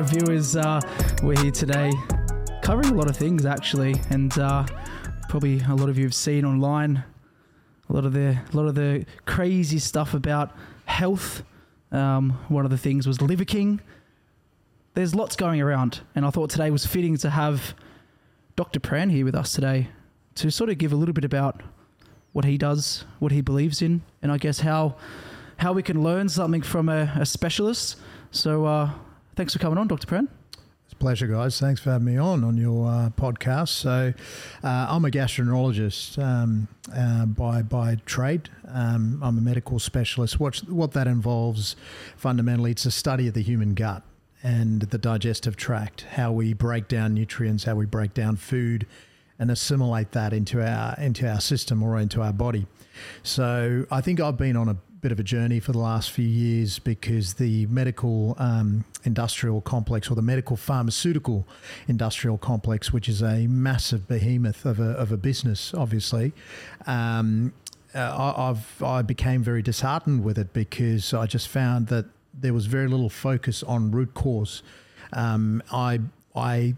right, viewers, uh, we're here today covering a lot of things actually, and uh, probably a lot of you have seen online a lot of the a lot of the crazy stuff about health. Um, one of the things was Liver King. There's lots going around, and I thought today was fitting to have Dr. Pran here with us today to sort of give a little bit about what he does, what he believes in, and I guess how how we can learn something from a, a specialist. So, uh, thanks for coming on, Dr. Pran. It's a pleasure, guys. Thanks for having me on on your uh, podcast. So, uh, I'm a gastroenterologist um, uh, by by trade. Um, I'm a medical specialist. What what that involves, fundamentally, it's a study of the human gut and the digestive tract, how we break down nutrients, how we break down food, and assimilate that into our into our system or into our body. So, I think I've been on a bit of a journey for the last few years because the medical um, industrial complex or the medical pharmaceutical industrial complex, which is a massive behemoth of a, of a business, obviously. Um, uh, I, I've I became very disheartened with it because I just found that there was very little focus on root cause. Um, I I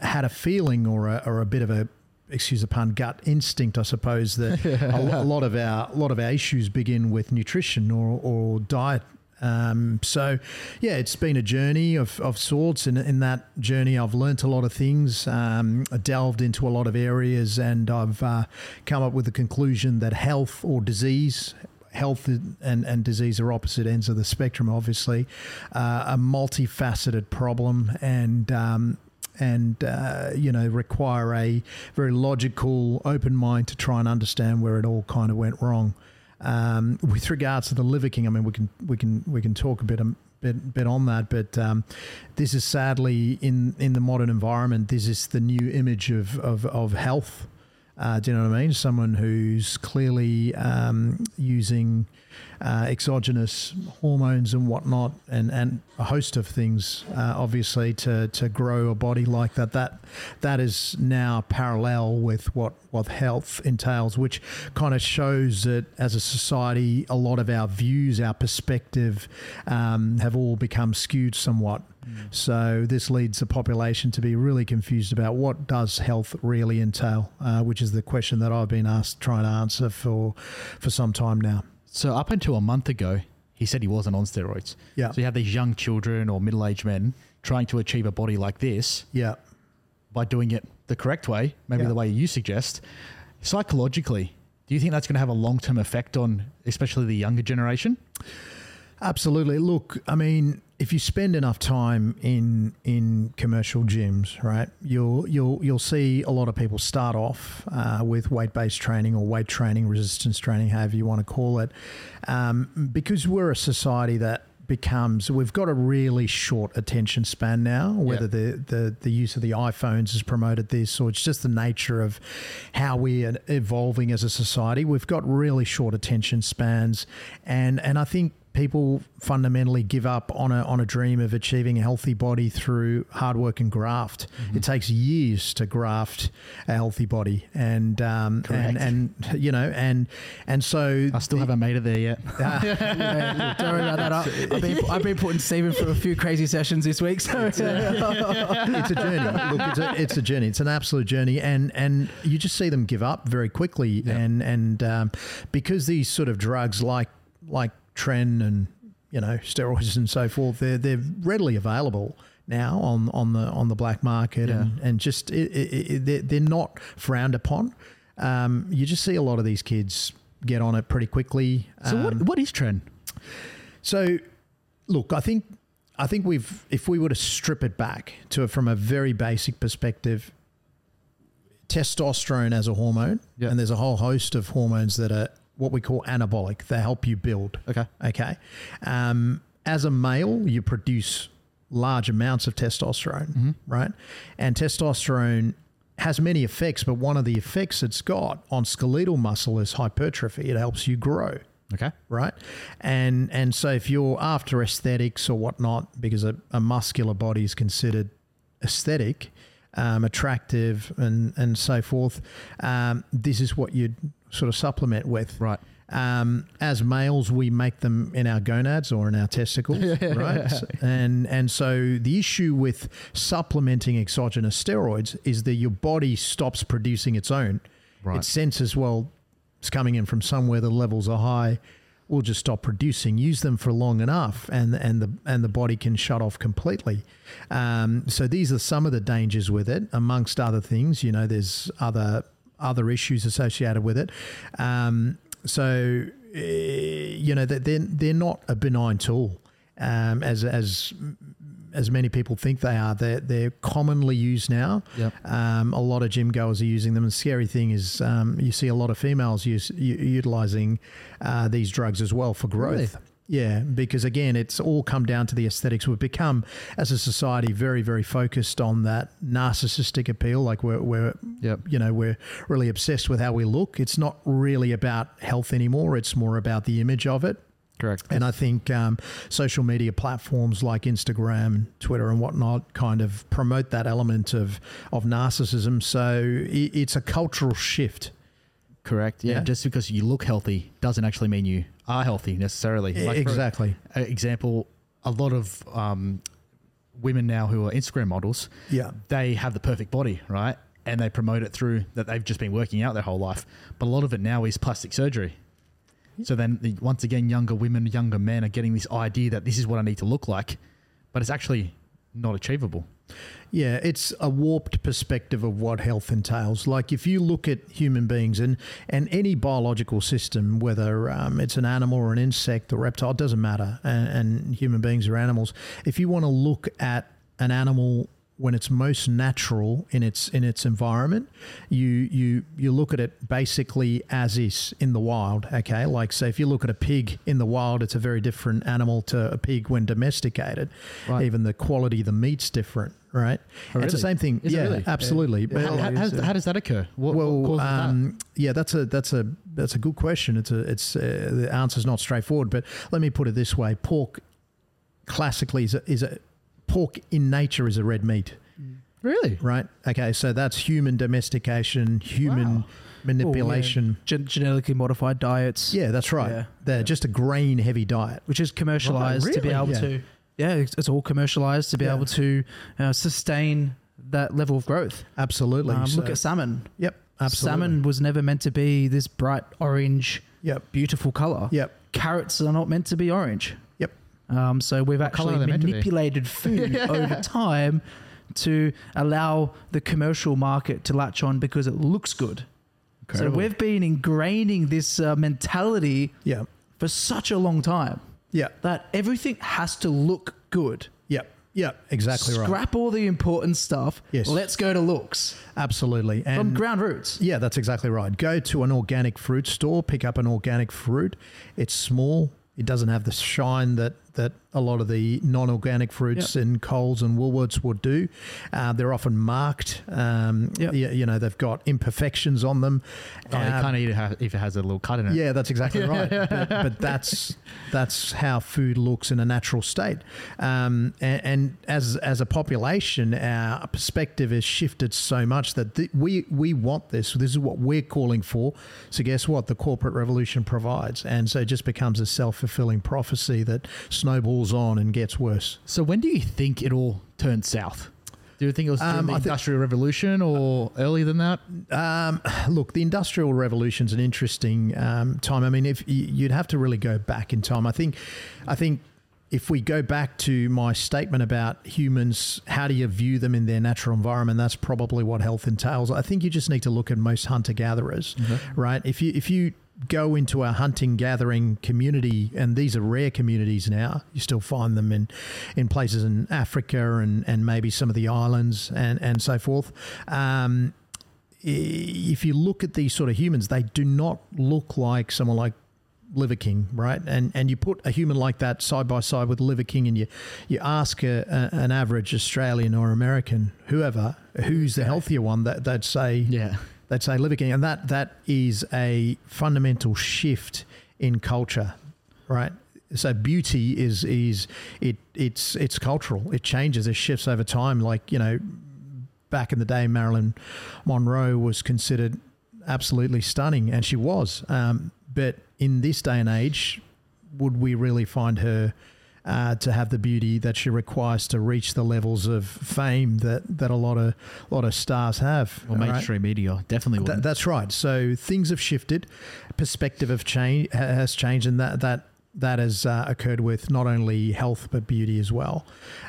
had a feeling or a, or a bit of a excuse the pun, gut instinct, I suppose that a, a, lot of our a lot of our issues begin with nutrition or, or diet. Um, so, yeah, it's been a journey of, of sorts. And in that journey, I've learnt a lot of things, um, delved into a lot of areas, and I've uh, come up with the conclusion that health or disease, health and, and disease are opposite ends of the spectrum, obviously, uh, a multifaceted problem. And um, and uh, you know require a very logical, open mind to try and understand where it all kind of went wrong. Um, with regards to the Liver King, I mean, we can we can we can talk a bit. Um, bit, bit on that, but um, this is sadly in, in the modern environment. This is the new image of, of, of health uh, do you know what I mean? Someone who's clearly um, using uh, exogenous hormones and whatnot, and, and a host of things, uh, obviously, to, to grow a body like that. That that is now parallel with what what health entails, which kind of shows that as a society, a lot of our views, our perspective, um, have all become skewed somewhat. So this leads the population to be really confused about what does health really entail, uh, which is the question that I've been asked trying to answer for for some time now. So up until a month ago, he said he wasn't on steroids. Yeah. So you have these young children or middle-aged men trying to achieve a body like this. Yeah. By doing it the correct way, maybe Yeah. the way you suggest. Psychologically, do you think that's going to have a long-term effect on especially the younger generation? Absolutely. Look, I mean, if you spend enough time in in commercial gyms, right, you'll you'll you'll see a lot of people start off uh, with weight based training or weight training, resistance training, however you want to call it, um, because we're a society that becomes we've got a really short attention span now whether the, the the use of the iPhones has promoted this or it's just the nature of how we are evolving as a society. We've got really short attention spans. And and I think people fundamentally give up on a on a dream of achieving a healthy body through hard work and graft. Mm-hmm. It takes years to graft a healthy body, and um, and and you know and and so I still haven't made it there yet. Yeah, don't worry about that. I- I've been, I've been putting Steven through a few crazy sessions this week. So it's a journey. Look, it's a, it's a journey. It's an absolute journey, and and you just see them give up very quickly, and and um, because these sort of drugs like like tren and you know steroids and so forth, they're they're readily available now on on the on the black market, and and just it, it, it, they're, they're not frowned upon. Um, you just see a lot of these kids get on it pretty quickly. So what, Um, what is tren? so, look, I think I think we've if we were to strip it back to from a very basic perspective, testosterone as a hormone, Yeah. and there's a whole host of hormones that are what we call anabolic. They help you build. Okay. Okay. Um, as a male, you produce large amounts of testosterone, right? And testosterone has many effects, but one of the effects it's got on skeletal muscle is hypertrophy. It helps you grow Okay. right? And and so if you're after aesthetics or whatnot, because a, a muscular body is considered aesthetic, um, attractive, and and so forth, um, this is what you'd sort of supplement with. Right. Um, as males, we make them in our gonads or in our testicles, right? And and so the issue with supplementing exogenous steroids is that your body stops producing its own. Right. It senses well, it's coming in from somewhere. The levels are high. We'll just stop producing. Use them for long enough, and and the and the body can shut off completely. Um, so these are some of the dangers with it, amongst other things. You know, there's other other issues associated with it. Um, so, uh, you know, they're, they're not a benign tool um, as, as, as many people think they are. They're, they're commonly used now. Yep. Um, a lot of gym goers are using them. And the scary thing is um, you see a lot of females use, u- utilizing uh, these drugs as well for growth. Really? Yeah, because again, it's all come down to the aesthetics. We've become, as a society, very, very focused on that narcissistic appeal. Like we're, we're Yep. you know, we're really obsessed with how we look. It's not really about health anymore. It's more about the image of it. Correct. And I think um, social media platforms like Instagram, Twitter, and whatnot kind of promote that element of of narcissism. So it's a cultural shift. Correct. Yeah. Yeah. Just because you look healthy doesn't actually mean you are healthy necessarily. Like exactly. example, a lot of um, women now who are Instagram models, Yeah. they have the perfect body, right? And they promote it through that they've just been working out their whole life. But a lot of it now is plastic surgery. So then, the, once again, younger women, younger men are getting this idea that this is what I need to look like, but it's actually not achievable. Yeah, it's a warped perspective of what health entails. Like if you look at human beings and and any biological system, whether um, it's an animal or an insect or reptile, it doesn't matter. And, and human beings are animals. If you want to look at an animal when it's most natural in its in its environment, you you you look at it basically as is in the wild. Okay, like say if you look at a pig in the wild, it's a very different animal to a pig when domesticated. Right. Even the quality of the meat's different, right? Oh, It's the same thing. Is yeah, really? absolutely. Yeah. But- How, how, how, does- how does that occur? What, what well, that? um, yeah, that's a that's a that's a good question. It's a it's uh, the answer's not straightforward, but let me put it this way: pork classically is a, is a pork in nature is a red meat, Really? right? Okay, so that's human domestication, human Wow. manipulation. Gen- genetically modified diets, yeah. that's right. Yeah. They're just a grain heavy diet. which is commercialized to be able Yeah. to, yeah, it's, it's all commercialized to be Yeah. able to uh, sustain that level of growth. Absolutely. Um, So- look at salmon. yep. Absolutely. Salmon was never meant to be this bright orange, Yep. beautiful color. Yep. Carrots are not meant to be orange. Um, so we've actually are they meant to be? manipulated food over time to allow the commercial market to latch on because it looks good. So we've been ingraining this uh, mentality Yep. for such a long time Yep. that everything has to look good. Yep. Yep. Exactly right. Scrap all the important stuff. Yes. Let's go to looks Absolutely. from ground roots. Yeah, that's exactly right. Go to an organic fruit store, pick up an organic fruit. It's small. It doesn't have the shine that, that a lot of the non-organic fruits in Coles and Woolworths would do. Uh, they're often marked. Um, Yep. you, you know, they've got imperfections on them. Oh, you Uh, can't eat it if it has a little cut in it. yeah, that's exactly right. But, but that's that's how food looks in a natural state. Um, and, and as as a population, our perspective has shifted so much that th- we we want this. This is what we're calling for. So guess what? The corporate revolution provides, and so it just becomes a self fulfilling prophecy that snowballs on and gets worse. So when do you think it all turned south? Do you think it was during Um, the I thi- Industrial Revolution or earlier than that? Um, look, the Industrial Revolution's an interesting um, time. I mean, if y- you'd have to really go back in time, I think, I think if we go back to my statement about humans, how do you view them in their natural environment? That's probably what health entails. I think you just need to look at most hunter gatherers, right? If you if you go into a hunting gathering community and these are rare communities now you still find them in in places in Africa and and maybe some of the islands and and so forth um if you look at these sort of humans, they do not look like someone like Liver King, right? And and you put a human like that side by side with Liver King, and you you ask a, a, an average Australian or American, whoever, who's the healthier one, that they'd say Yeah. They'd say Liver King, and that that is a fundamental shift in culture, right? So beauty is is it it's it's cultural. It changes. It shifts over time. Like you know, back in the day, Marilyn Monroe was considered absolutely stunning, and she was. Um, but in this day and age, would we really find her uh, to have the beauty that she requires to reach the levels of fame that, that a lot of a lot of stars have? Well, all right? mainstream media definitely Th- that's right. So things have shifted, perspective of change has changed, and that that that has uh, occurred with not only health but beauty as well.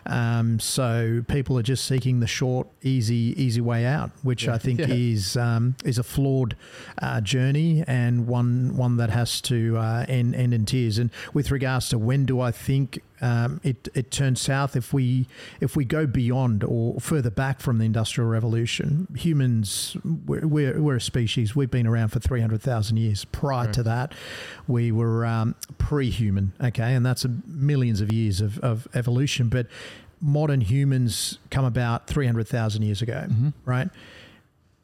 Um, so people are just seeking the short, easy, easy way out, which I think Yeah. is um, is a flawed uh, journey and one one that has to uh, end end in tears. And with regards to when do I think um, it it turns south. If we if we go beyond or further back from the industrial revolution humans we're, we're, we're a species. We've been around for 300,000 years. Prior to that we were um, pre-human okay? And that's a millions of years of, of evolution. But modern humans come about 300,000 years ago right?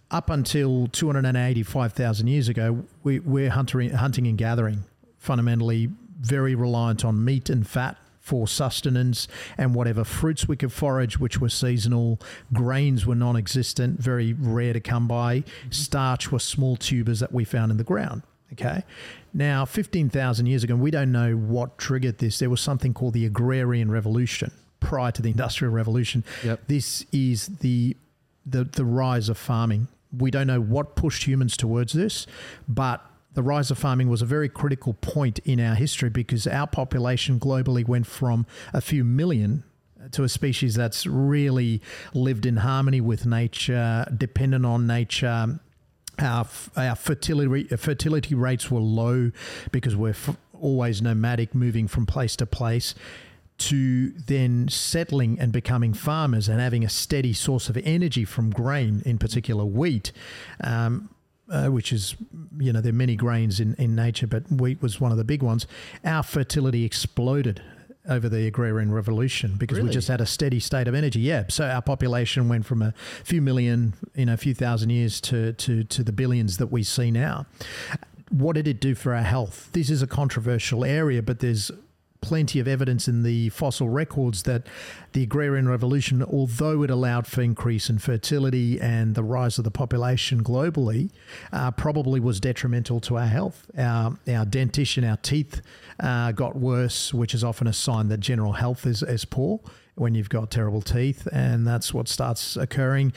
Up until 285,000 years ago, we, we're hunting, hunting and gathering, fundamentally very reliant on meat and fat for sustenance and whatever fruits we could forage, which were seasonal. Grains were non existent, very rare to come by. Mm-hmm. Starch were small tubers that we found in the ground. Okay. Now, 15,000 years ago, we don't know what triggered this. There was something called the Agrarian Revolution prior to the Industrial Revolution. Yep. This is the the the rise of farming. We don't know what pushed humans towards this, but the rise of farming was a very critical point in our history because our population globally went from a few million to a species that's really lived in harmony with nature, dependent on nature. Our, our fertility fertility rates were low because we're f- always nomadic, moving from place to place to then settling and becoming farmers and having a steady source of energy from grain, in particular wheat, um, uh, which is, you know, there are many grains in, in nature, but wheat was one of the big ones. Our fertility exploded over the agrarian revolution because we just had a steady state of energy. Yeah. So our population went from a few million in a few thousand years to, to, to the billions that we see now. What did it do for our health? This is a controversial area, but there's plenty of evidence in the fossil records that the agrarian revolution, although it allowed for increase in fertility and the rise of the population globally, uh, probably was detrimental to our health. Our, our dentition, our teeth uh, got worse, which is often a sign that general health is, is poor when you've got terrible teeth, and that's what starts occurring.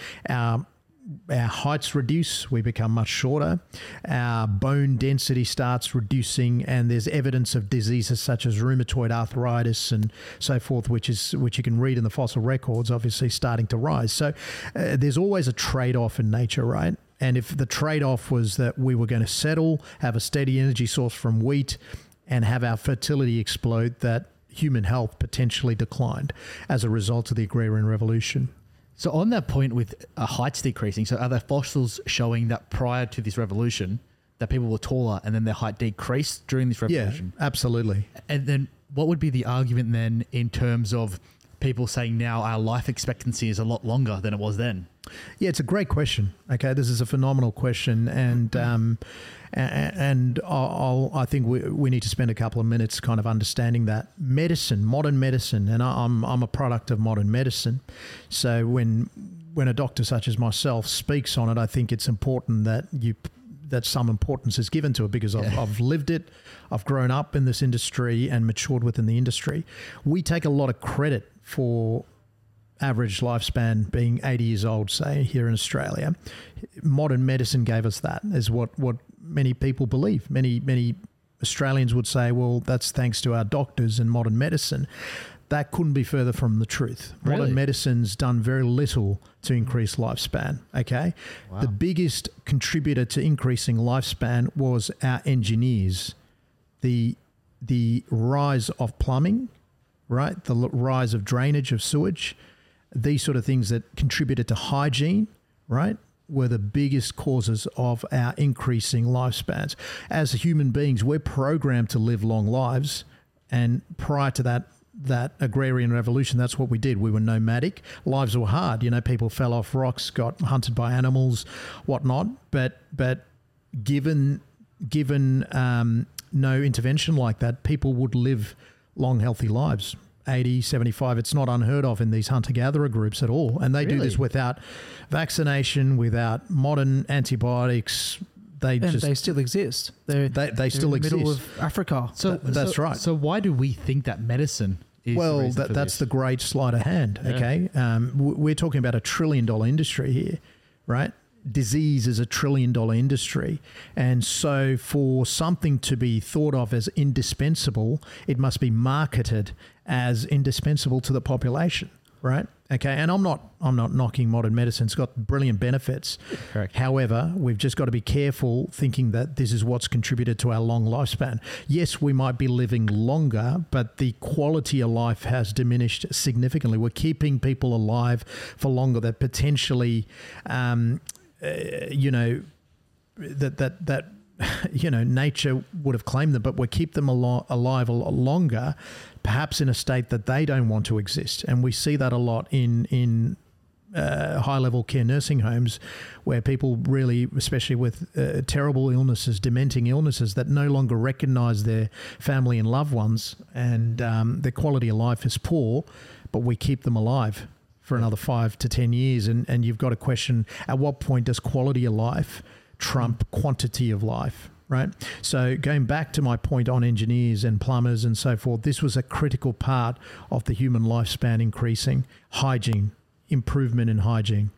Our heights reduce, we become much shorter, our bone density starts reducing, and there's evidence of diseases such as rheumatoid arthritis and so forth, which is which you can read in the fossil records, obviously starting to rise. So uh, there's always a trade-off in nature, right? And if the trade-off was that we were going to settle, have a steady energy source from wheat, and have our fertility explode, that human health potentially declined as a result of the agrarian revolution. So on that point with uh, heights decreasing, so are there fossils showing that prior to this revolution, that people were taller and then their height decreased during this revolution? Yeah, absolutely. And then what would be the argument then in terms of people saying now our life expectancy is a lot longer than it was then? Yeah, it's a great question. Okay, this is a phenomenal question, and um, a- a- and I'll, I'll, think we, we need to spend a couple of minutes kind of understanding that medicine, modern medicine, and I- I'm I'm a product of modern medicine. So when when a doctor such as myself speaks on it, I think it's important that you that some importance is given to it because I've, Yeah. I've lived it, I've grown up in this industry and matured within the industry. We take a lot of credit for average lifespan being 80 years old, say, here in Australia. Modern medicine gave us that, is what, what many people believe. Many, many Australians would say, well, that's thanks to our doctors and modern medicine. That couldn't be further from the truth. Really? Modern medicine's done very little to increase lifespan. Okay. Wow. The biggest contributor to increasing lifespan was our engineers. The the rise of plumbing, right? The l- rise of drainage of sewage, these sort of things that contributed to hygiene, right? Were the biggest causes of our increasing lifespans. As human beings, we're programmed to live long lives, and prior to that, that agrarian revolution, that's what we did. We were nomadic. Lives were hard. You know, people fell off rocks, got hunted by animals, whatnot. But but given given um, no intervention like that, people would live long, healthy lives. 80, 75. It's not unheard of in these hunter gatherer groups at all. And they do this without vaccination, without modern antibiotics, they and just they still exist. They're, they, they they're still in the middle exist. of Africa. So Th- that's so- right. So why do we think that medicine is well, that, that's this? the great sleight of hand. Yeah. Okay, um, we're talking about a trillion dollar industry here, right? Disease is a trillion dollar industry, and so for something to be thought of as indispensable, it must be marketed as indispensable to the population, right? Okay, and I'm not I'm not knocking modern medicine; it's got brilliant benefits. correct. However, we've just got to be careful thinking that this is what's contributed to our long lifespan. Yes, we might be living longer, but the quality of life has diminished significantly. We're keeping people alive for longer that potentially, um, uh, you know, that that that you know nature would have claimed them, but we keep them alo- alive a lot longer, perhaps in a state that they don't want to exist, and we see that a lot in in uh, high level care nursing homes where people really, especially with uh, terrible illnesses, dementing illnesses that no longer recognize their family and loved ones, and um, their quality of life is poor, but we keep them alive for another five to 10 years. And, and you've got to question at what point does quality of life trump quantity of life? Right. So, going back to my point on engineers and plumbers and so forth, this was a critical part of the human lifespan increasing. Hygiene, improvement in hygiene.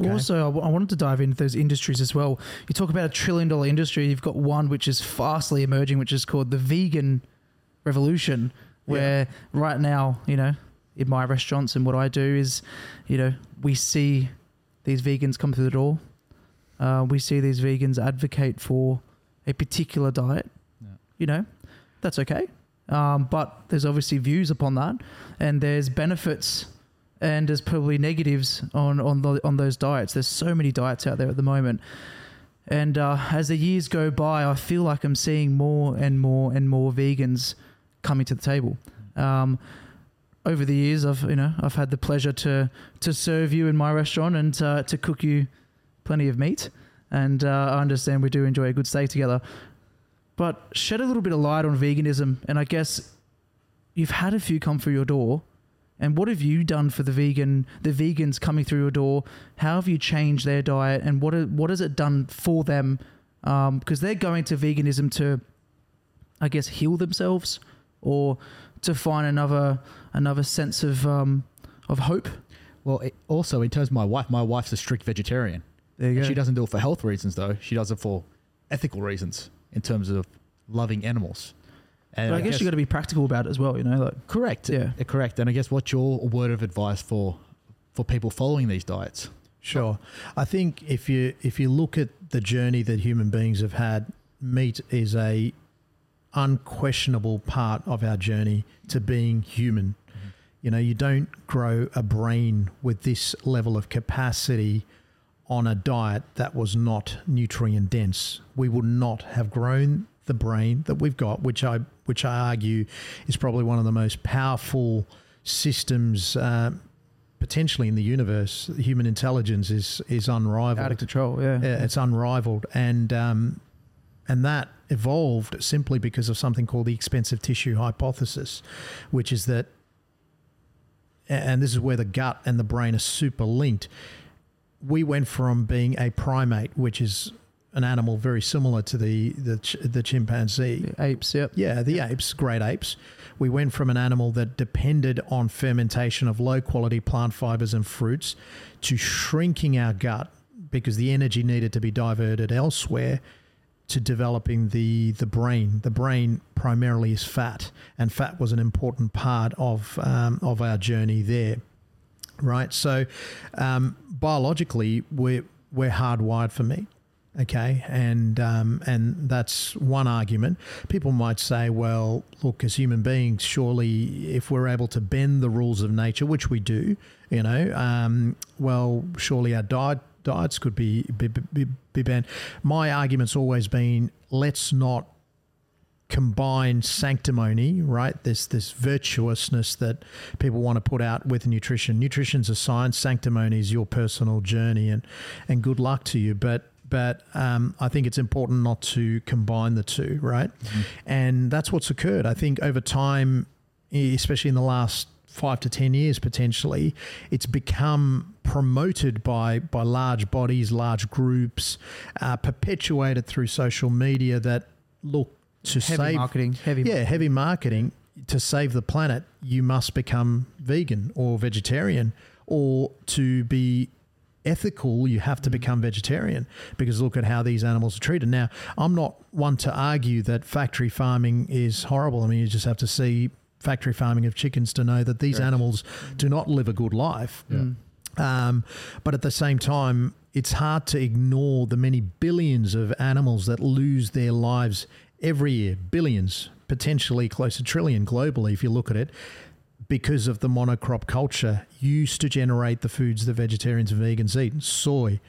Okay. Also, I w- I wanted to dive into those industries as well. You talk about a trillion dollar industry. You've got one which is fastly emerging, which is called the vegan revolution, where right now, you know, in my restaurants and what I do is, you know, we see these vegans come through the door. Uh, we see these vegans advocate for a particular diet. Yeah. You know, that's okay. Um, but there's obviously views upon that, and there's benefits and there's probably negatives on on the, on those diets. There's so many diets out there at the moment, and uh, as the years go by, I feel like I'm seeing more and more and more vegans coming to the table. Um, over the years, I've you know I've had the pleasure to to serve you in my restaurant and uh, to cook you plenty of meat, and uh, I understand we do enjoy a good steak together. But shed a little bit of light on veganism, and I guess you've had a few come through your door. And what have you done for the vegan, the vegans coming through your door? How have you changed their diet, and what what has it done for them? Because they're going to veganism to, I guess, heal themselves, or to find another another sense of um, of hope. Well, also in terms of my wife, my wife's a strict vegetarian. There you And go. She doesn't do it for health reasons though. She does it for ethical reasons in terms of loving animals. And but I, guess, you've got to be practical about it as well. You know, like correct. Yeah. Uh, correct. And I guess what's your word of advice for for people following these diets? Sure. I think if you if you look at the journey that human beings have had, meat is a unquestionable part of our journey to being human. You know, you don't grow a brain with this level of capacity on a diet that was not nutrient dense. We would not have grown the brain that we've got, which I which I argue is probably one of the most powerful systems uh, potentially in the universe. Human intelligence is is unrivaled. out of control. Yeah. Yeah, it's unrivaled, and um, and that evolved simply because of something called the expensive tissue hypothesis, which is that, and this is where the gut and the brain are super linked. We went from being a primate, which is an animal very similar to the the, ch- the chimpanzee, The apes. Yep. yeah, the apes, great apes. We went from an animal that depended on fermentation of low quality plant fibers and fruits to shrinking our gut because the energy needed to be diverted elsewhere to developing the the brain. The brain primarily is fat, and fat was an important part of um, of our journey there. Right, so um, biologically, we're we're hardwired for meat okay? And um, and that's one argument. People might say well look as human beings surely if we're able to bend the rules of nature which we do you know um, well surely our diet diets could be be, be, be banned my argument's always been let's not combine sanctimony, right? This this virtuousness that people want to put out with nutrition. Nutrition's a science, sanctimony is your personal journey, and and good luck to you. But but um, I think it's important not to combine the two, right? And that's what's occurred. I think over time, especially in the last five to ten years potentially, it's become promoted by by large bodies, large groups, uh, perpetuated through social media that look to heavy save marketing, heavy. yeah, heavy marketing to save the planet, you must become vegan or vegetarian, or to be ethical, you have to become vegetarian because look at how these animals are treated. Now, I'm not one to argue that factory farming is horrible. I mean, you just have to see factory farming of chickens to know that these Correct. animals do not live a good life. Yeah. Mm. Um, but at the same time, it's hard to ignore the many billions of animals that lose their lives every year. Billions, potentially close to trillion globally, if you look at it, because of the monocrop culture used to generate the foods that vegetarians and vegans eat soy,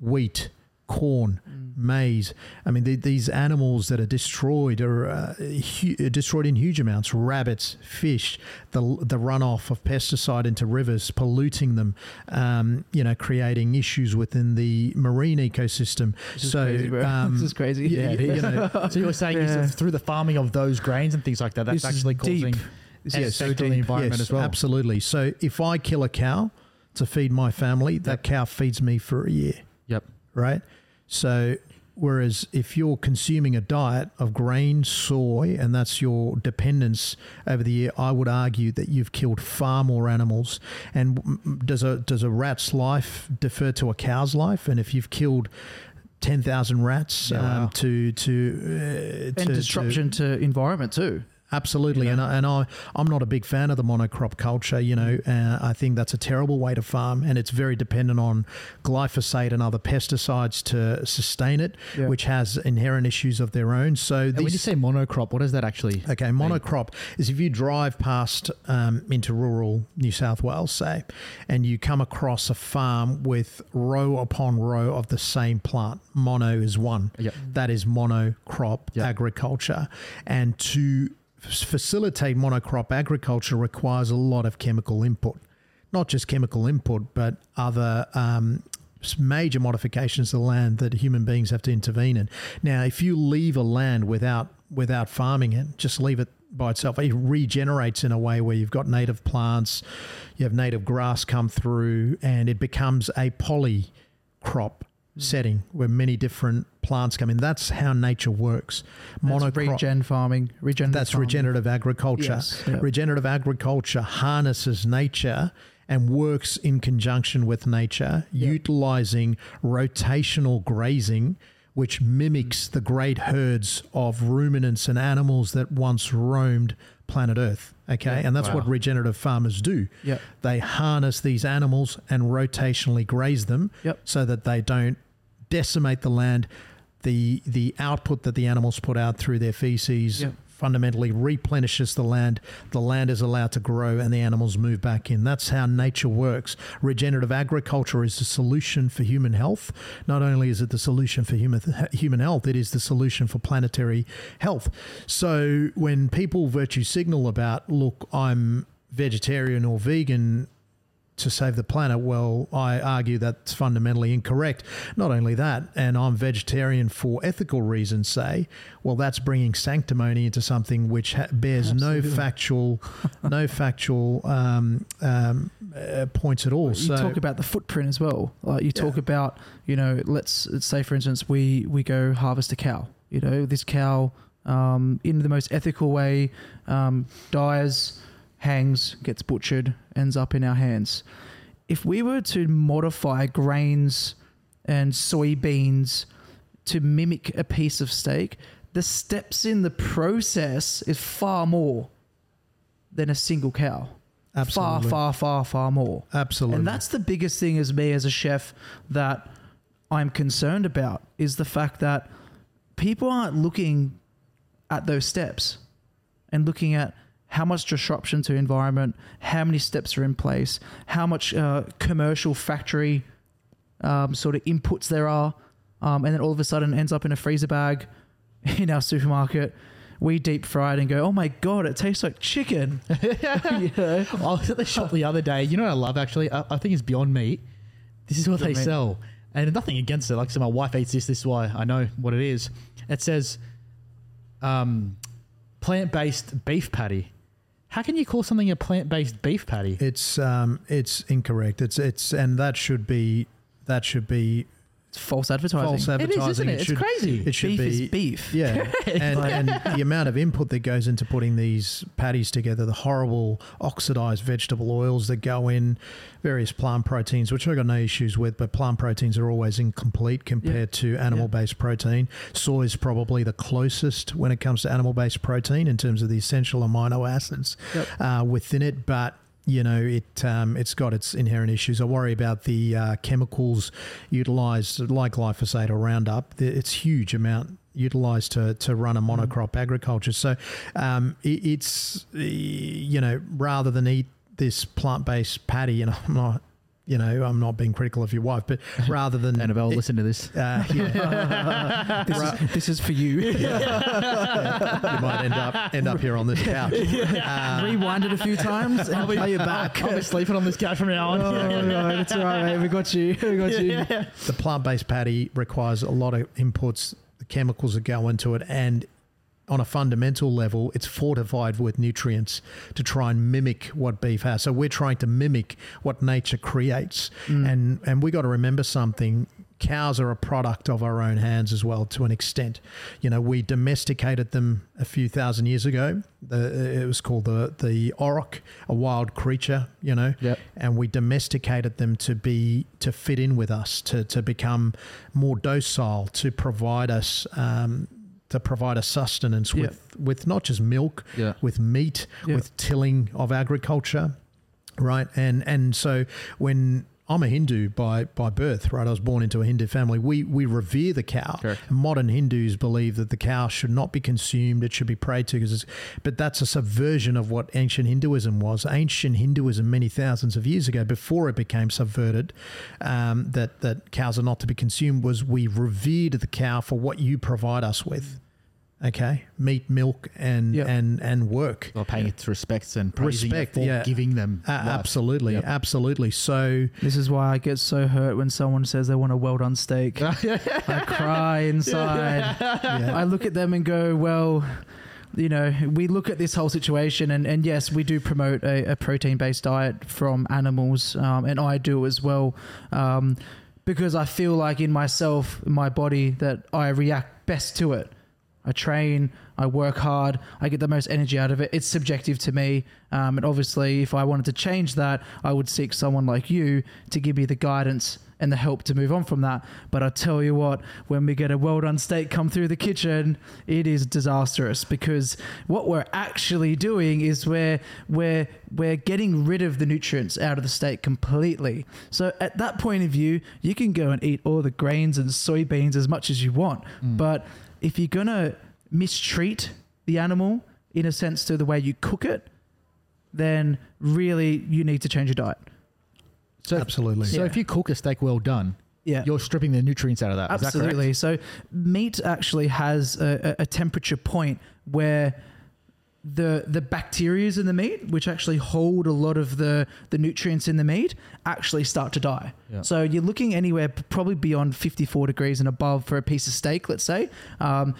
wheat, corn, maize. I mean, the, these animals that are destroyed are uh, hu- destroyed in huge amounts. Rabbits, fish, the the runoff of pesticide into rivers, polluting them. Um, you know, creating issues within the marine ecosystem. This is so crazy, bro. um, this is crazy. yeah, you know, So you're saying Yeah. through the farming of those grains and things like that, that's This actually deep. causing an so effect the deep. environment yes, as well. Absolutely. So if I kill a cow to feed my family, that cow feeds me for a year. Right? So, whereas if you're consuming a diet of grain, soy, and that's your dependence over the year, I would argue that you've killed far more animals. And does a does a rat's life defer to a cow's life? And if you've killed ten thousand rats Yeah, wow. um, to to, uh, and to- to- disruption to environment too. Absolutely, You and? I, and I I'm not a big fan of the monocrop culture. You know, uh, I think that's a terrible way to farm, and it's very dependent on glyphosate and other pesticides to sustain it, Yeah. which has inherent issues of their own. So And when you say monocrop, what does that actually? Okay, monocrop is if you drive past um, into rural New South Wales, say, and you come across a farm with row upon row of the same plant. Mono is one. Yep. That is monocrop Yep. agriculture. And to facilitate monocrop agriculture requires a lot of chemical input. Not just chemical input, but other um, major modifications to the land that human beings have to intervene in. Now, if you leave a land without without farming it, just leave it by itself, it regenerates in a way where you've got native plants, you have native grass come through, and it becomes a poly crop Mm. setting where many different plants come in. That's how nature works. Monocrop- regen farming. Regenerative that's farming. regenerative agriculture. Yes, yeah. Regenerative agriculture harnesses nature and works in conjunction with nature, Yeah. utilizing rotational grazing, which mimics mm. the great herds of ruminants and animals that once roamed planet Earth. Okay. Yeah. And that's Wow. what regenerative farmers do. Yep. They harness these animals and rotationally graze them Yep. so that they don't decimate the land. The the output that the animals put out through their feces Yep. fundamentally replenishes the land. The land is allowed to grow and the animals move back in. That's how nature works. Regenerative agriculture is the solution for human health. Not only is it the solution for human human health, it is the solution for planetary health. So when people virtue signal about, look, I'm vegetarian or vegan to save the planet, well, I argue that's fundamentally incorrect. Not only that, and I'm vegetarian for ethical reasons, say, well, that's bringing sanctimony into something which ha- bears Absolutely. no factual, no factual um, um, uh, points at all. You so, talk about the footprint as well. Like you talk Yeah. about, you know, let's, let's say for instance, we we go harvest a cow. You know, this cow, um, in the most ethical way, um, dies, hangs, gets butchered, ends up in our hands. If we were to modify grains and soybeans to mimic a piece of steak, the steps in the process is far more than a single cow. absolutely, Far, far, far, far more. absolutely, And that's the biggest thing as me as a chef that I'm concerned about is the fact that people aren't looking at those steps and looking at how much disruption to environment, how many steps are in place, how much uh, commercial factory um, sort of inputs there are, um, and then all of a sudden ends up in a freezer bag in our supermarket. We deep fry it and go, oh my god, it tastes like chicken. you know? I was at the shop the other day. You know what I love actually? I, I think it's Beyond Meat. This is what Beyond they Meat. sell, and nothing against it. Like, so my wife eats this. This is why I know what it is. It says, um, plant-based beef patty. How can you call something a plant-based beef patty? It's um, it's incorrect. It's it's and that should be that should be It's false advertising. false advertising. is, isn't it? It's should crazy. it should beef be is beef. Yeah, and, and the amount of input that goes into putting these patties together, the horrible oxidized vegetable oils that go in, various plant proteins, which I've got no issues with, but plant proteins are always incomplete compared to animal based protein. Soy is probably the closest when it comes to animal based protein in terms of the essential amino acids Yep. uh, within it, but you know it um, it's got its inherent issues. I worry about the uh, chemicals utilized like glyphosate or Roundup. It's huge amount utilized to to run a monocrop agriculture. So um, it, it's you know rather than eat this plant based patty, and I'm not. You know, I'm not being critical of your wife, but rather than Annabelle, it- listen to this. uh, yeah, this, is, this is for you. you might end up end up here on this couch. Um, Rewind it a few times and I'll play it back. I'll be sleeping on this couch from now on. Oh, no, that's all right, mate. We got you. We got you. the plant-based patty requires a lot of inputs, the chemicals that go into it, and on a fundamental level, it's fortified with nutrients to try and mimic what beef has. So we're trying to mimic what nature creates, and and we got to remember something. Cows are a product of our own hands as well, to an extent. You know, we domesticated them a few thousand years ago. The, it was called the the auroch, a wild creature. You know, Yep. and we domesticated them to be to fit in with us, to to become more docile, to provide us. Um, to provide us sustenance Yeah. with, with not just milk, Yeah. with meat, Yeah. with tilling of agriculture, right? And and so when I'm a Hindu by by birth, right? I was born into a Hindu family. We we revere the cow. Correct. Modern Hindus believe that the cow should not be consumed; it should be prayed to. Because, but that's a subversion of what ancient Hinduism was. Ancient Hinduism, many thousands of years ago, before it became subverted, um, that that cows are not to be consumed, was we revered the cow for what you provide us with. Okay, meat, milk, and Yep. and and work. Or paying its respects and praising Respect, it for yeah. giving them A- life. absolutely, Yep. absolutely. So This is why I get so hurt when someone says they want a well done steak. I cry inside. yeah, I look at them and go, well, you know, we look at this whole situation, and, and yes, we do promote a, a protein based diet from animals, um, and I do as well, um, because I feel like in myself, my body, that I react best to it. I train, I work hard, I get the most energy out of it. It's subjective to me. Um, and obviously, if I wanted to change that, I would seek someone like you to give me the guidance and the help to move on from that. But I tell you what, when we get a well done steak come through the kitchen, it is disastrous because what we're actually doing is we're we're we're getting rid of the nutrients out of the steak completely. So at that point of view, you can go and eat all the grains and soybeans as much as you want, but if you're gonna mistreat the animal in a sense to the way you cook it, then really you need to change your diet. So, absolutely. so Yeah. if you cook a steak well done, Yeah. you're stripping the nutrients out of that. Is that correct? Absolutely. So meat actually has a, a a temperature point where the the bacterias in the meat, which actually hold a lot of the the nutrients in the meat, actually start to die. Yeah. So you're looking anywhere probably beyond 54 degrees and above for a piece of steak, let's say. Um,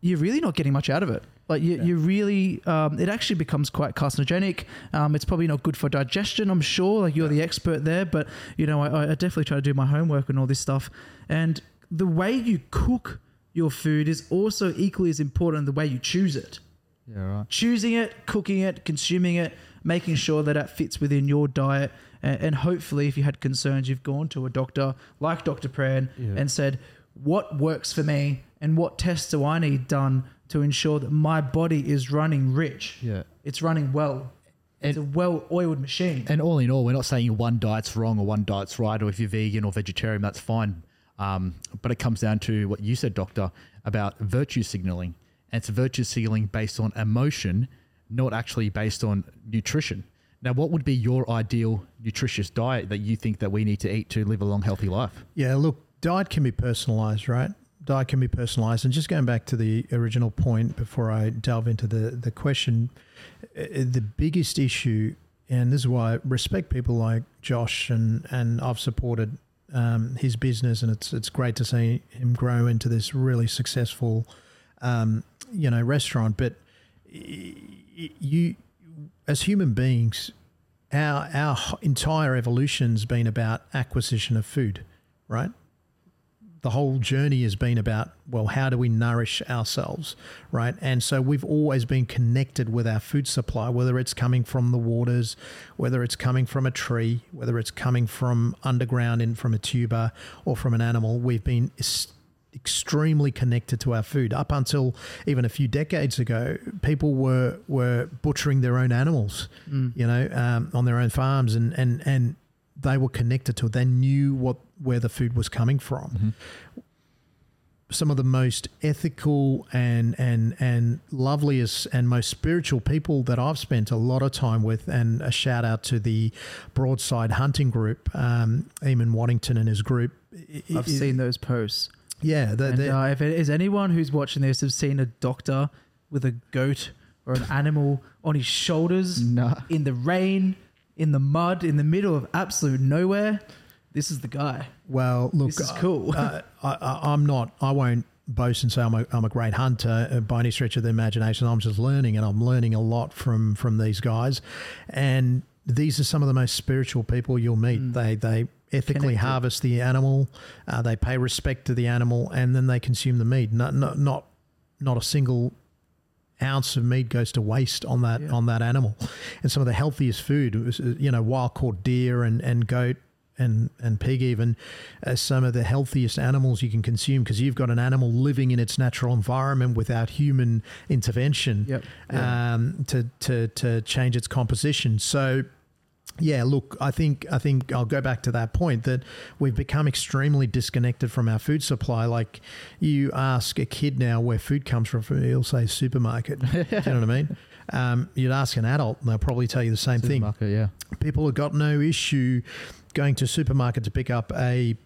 you're really not getting much out of it. Like you, you really, um, it actually becomes quite carcinogenic. Um, it's probably not good for digestion. I'm sure. Like you're the expert there, but you know, I, I definitely try to do my homework and all this stuff. And the way you cook your food is also equally as important the way you choose it. Yeah, right. Choosing it, cooking it, consuming it, making sure that it fits within your diet. And, and hopefully, if you had concerns, you've gone to a doctor like Dr. Pran Yeah. and said, What works for me and what tests do I need done to ensure that my body is running rich? Yeah. It's running well. It's a well oiled machine. And all in all, we're not saying one diet's wrong or one diet's right, or if you're vegan or vegetarian, that's fine. Um, but it comes down to what you said, doctor, about virtue signaling. And it's virtue signaling based on emotion, not actually based on nutrition. Now, what would be your ideal nutritious diet that you think that we need to eat to live a long, healthy life? Yeah, look, diet can be personalized, right? Diet can be personalized. And just going back to the original point before I delve into the, the question, uh, the biggest issue, and this is why I respect people like Josh, and, and I've supported um, his business, and it's it's great to see him grow into this really successful, um, you know, restaurant. But you, as human beings, our our entire evolution's been about acquisition of food, right? The whole journey has been about well, how do we nourish ourselves, right? And so we've always been connected with our food supply, whether it's coming from the waters, whether it's coming from a tree, whether it's coming from underground in from a tuber or from an animal. We've been extremely connected to our food up until even a few decades ago people were were butchering their own animals you know um, on their own farms and and and they were connected to it they knew what where the food was coming from some of the most ethical and and and loveliest and most spiritual people that I've spent a lot of time with. And a shout out to the Broadside Hunting Group, um, Eamon Waddington and his group. I've I- seen those posts. Yeah, And uh, if it is anyone who's watching this have seen a doctor with a goat or an animal on his shoulders Nah. in the rain, in the mud, in the middle of absolute nowhere, this is the guy. well, look, This is cool. uh, I, I'm not. I won't boast and say I'm a, I'm a great hunter uh, by any stretch of the imagination. I'm just learning, and I'm learning a lot from from these guys. And these are some of the most spiritual people you'll meet. Mm. They they ethically Connected. harvest the animal. Uh, they pay respect to the animal, and then they consume the meat. Not not not not a single ounce of meat goes to waste on that Yeah. on that animal. And some of the healthiest food, was, uh, you know, wild caught deer and and goat and and pig even as some of the healthiest animals you can consume because you've got an animal living in its natural environment without human intervention Yep. um, to to to change its composition. So. Yeah, look, I think I think I'll go back to that point that we've become extremely disconnected from our food supply. Like you ask a kid now where food comes from, he'll say supermarket. Do you know what I mean? Um, you'd ask an adult, and they'll probably tell you the same thing Supermarket, yeah. people have got no issue going to supermarket to pick up a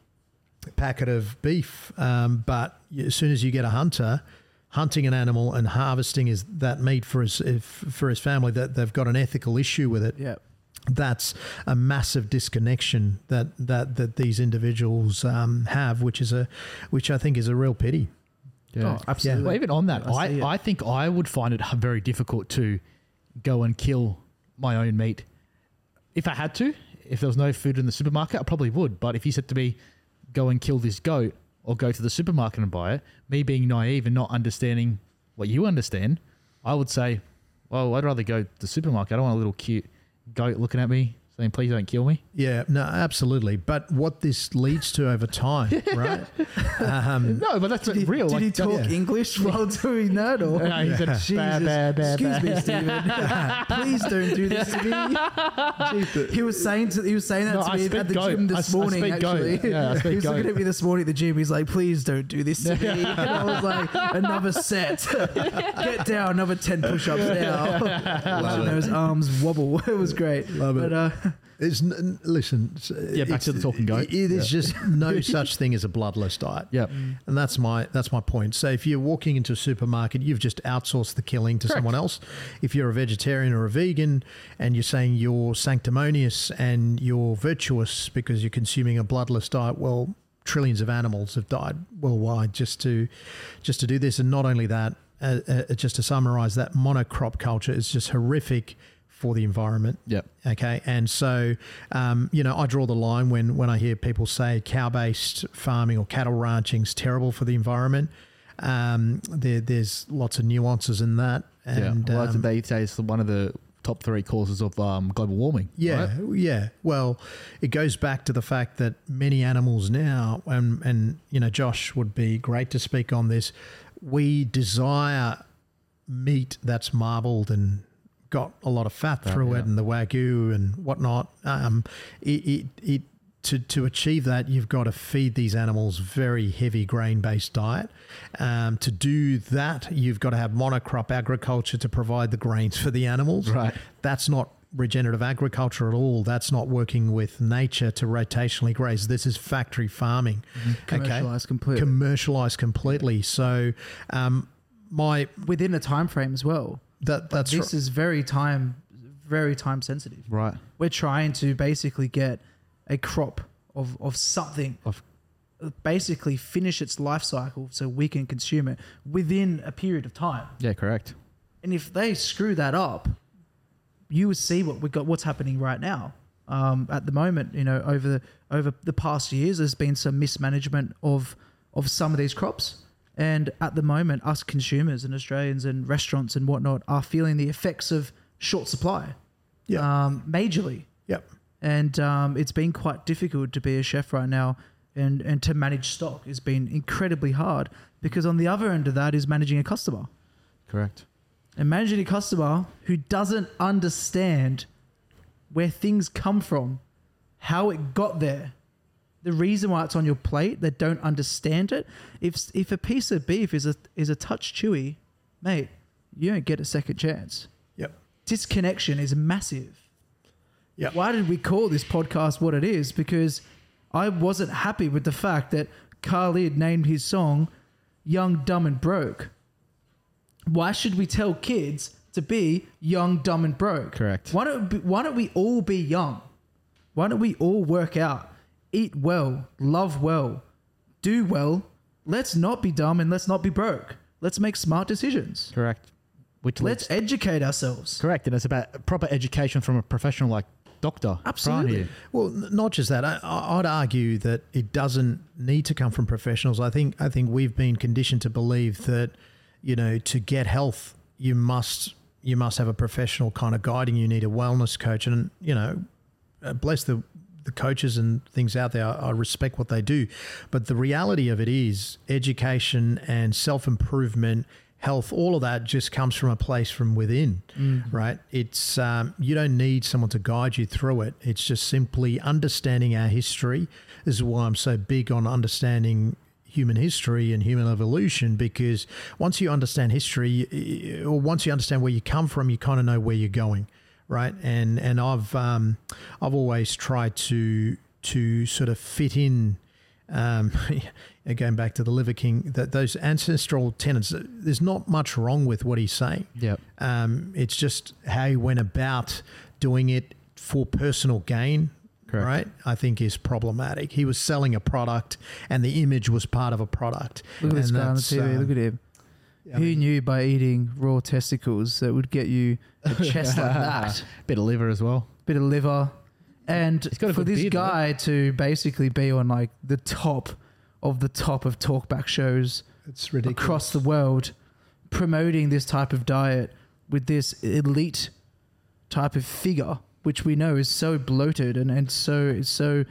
packet of beef, um, but as soon as you get a hunter hunting an animal and harvesting is that meat for his if, for his family, that they've got an ethical issue with it. Yeah. That's a massive disconnection that that that these individuals um, have, which is a which I think is a real pity. Yeah. Oh, absolutely. Well, even on that, I. I, I think I would find it very difficult to go and kill my own meat. If I had to, if there was no food in the supermarket, I probably would. But if you said to me, go and kill this goat or go to the supermarket and buy it, me being naive and not understanding what you understand, I would say, well, I'd rather go to the supermarket. I don't want a little cute goat looking at me saying, please don't kill me. Yeah, no, absolutely. But what this leads to over time, right? Um, No, but that's Did he, real. did like, he talk yeah. English while doing that? Or Yeah, he said, Jesus. "Bah, bah, bah, Excuse me, Steven. Please don't do this to me. he was saying to, he was saying that No, to me at the goat. gym this I morning. goat. actually, Yeah, I he was looking at me this morning at the gym. He's like, "Please don't do this to me." And I was like, "Another set. Get down. Another ten push-ups now." Watching those arms wobble. It was great. Love it. But uh, It's n- n- listen. Yeah, back to the talking goat. It is just no such thing as a bloodless diet. Yep. and that's my that's my point. So if you're walking into a supermarket, you've just outsourced the killing to Correct. someone else. If you're a vegetarian or a vegan, and you're saying you're sanctimonious and you're virtuous because you're consuming a bloodless diet, well, trillions of animals have died worldwide just to just to do this. And not only that, uh, uh, just to summarize, that monocrop culture is just horrific for the environment. Yep. Okay, and so um, you know, I draw the line when when I hear people say cow-based farming or cattle ranching is terrible for the environment. Um, there, there's lots of nuances in that, and yeah. Well, um, they say it's one of the top three causes of um, global warming. yeah, right? yeah. Well, it goes back to the fact that many animals now, and and you know, Josh would be great to speak on this. We desire meat that's marbled and got a lot of fat Fat, through yeah. it, and the wagyu and whatnot. Um, it, it it to to achieve that, you've got to feed these animals very heavy grain based diet. Um, to do that, you've got to have monocrop agriculture to provide the grains for the animals Right. that's not regenerative agriculture at all. That's not working with nature to rotationally graze. This is factory farming. commercialized completely Commercialized completely. So, um, my within a time frame as well. That that's this is very time, very time sensitive. Right. We're trying to basically get a crop of of something Of- basically finish its life cycle so we can consume it within a period of time. Yeah, correct. And if they screw that up, you would see what we got, what's happening right now. Um, at the moment, you know, over the over the past years, there's been some mismanagement of of some of these crops, and at the moment, us consumers and Australians and restaurants and whatnot are feeling the effects of short supply, Yeah. um, majorly Yep. and um, it's been quite difficult to be a chef right now and, and to manage stock has been incredibly hard because on the other end of that is managing a customer Correct. and managing a customer who doesn't understand where things come from how it got there the reason why it's on your plate they don't understand it if if a piece of beef is a is a touch chewy mate you don't get a second chance Yep. disconnection is massive Yep. why did we call this podcast what it is? Because I wasn't happy with the fact that Khalid named his song Young, Dumb, and Broke. Why should we tell kids to be young, dumb, and broke? Correct. Why don't, why don't we all be young? Why don't we all work out, eat well, love well, do well? Let's not be dumb and let's not be broke. Let's make smart decisions. Correct. Which Let's leads, educate ourselves. correct, and it's about proper education from a professional like doctor. Absolutely. here. Well, n- not just that. I, I- I'd argue that it doesn't need to come from professionals. I think I think we've been conditioned to believe that you know to get health you must you must have a professional kind of guiding. You need a wellness coach, and you know, uh, bless the the coaches and things out there. I, I respect what they do, but the reality of it is education and self improvement. Health, all of that just comes from a place from within, right? It's um, you don't need someone to guide you through it. It's just simply understanding our history. This is why I'm so big on understanding human history and human evolution because once you understand history or once you understand where you come from you kind of know where you're going right and and I've um, I've always tried to to sort of fit in um, going back to the liver king that those ancestral tenets there's not much wrong with what he's saying Yep. um, it's just how he went about doing it for personal gain. Correct. Right, I think is problematic. He was selling a product, and the image was part of a product. Look at this guy on the that's, TV. uh, Look at him. I Who mean- knew by eating raw testicles that would get you a chest like that? Bit of liver as well. Bit of liver. And He's got a for good this beard, though. guy to basically be on like the top of the top of talkback shows It's ridiculous. across the world, promoting this type of diet with this elite type of figure, which we know is so bloated and, and so it's so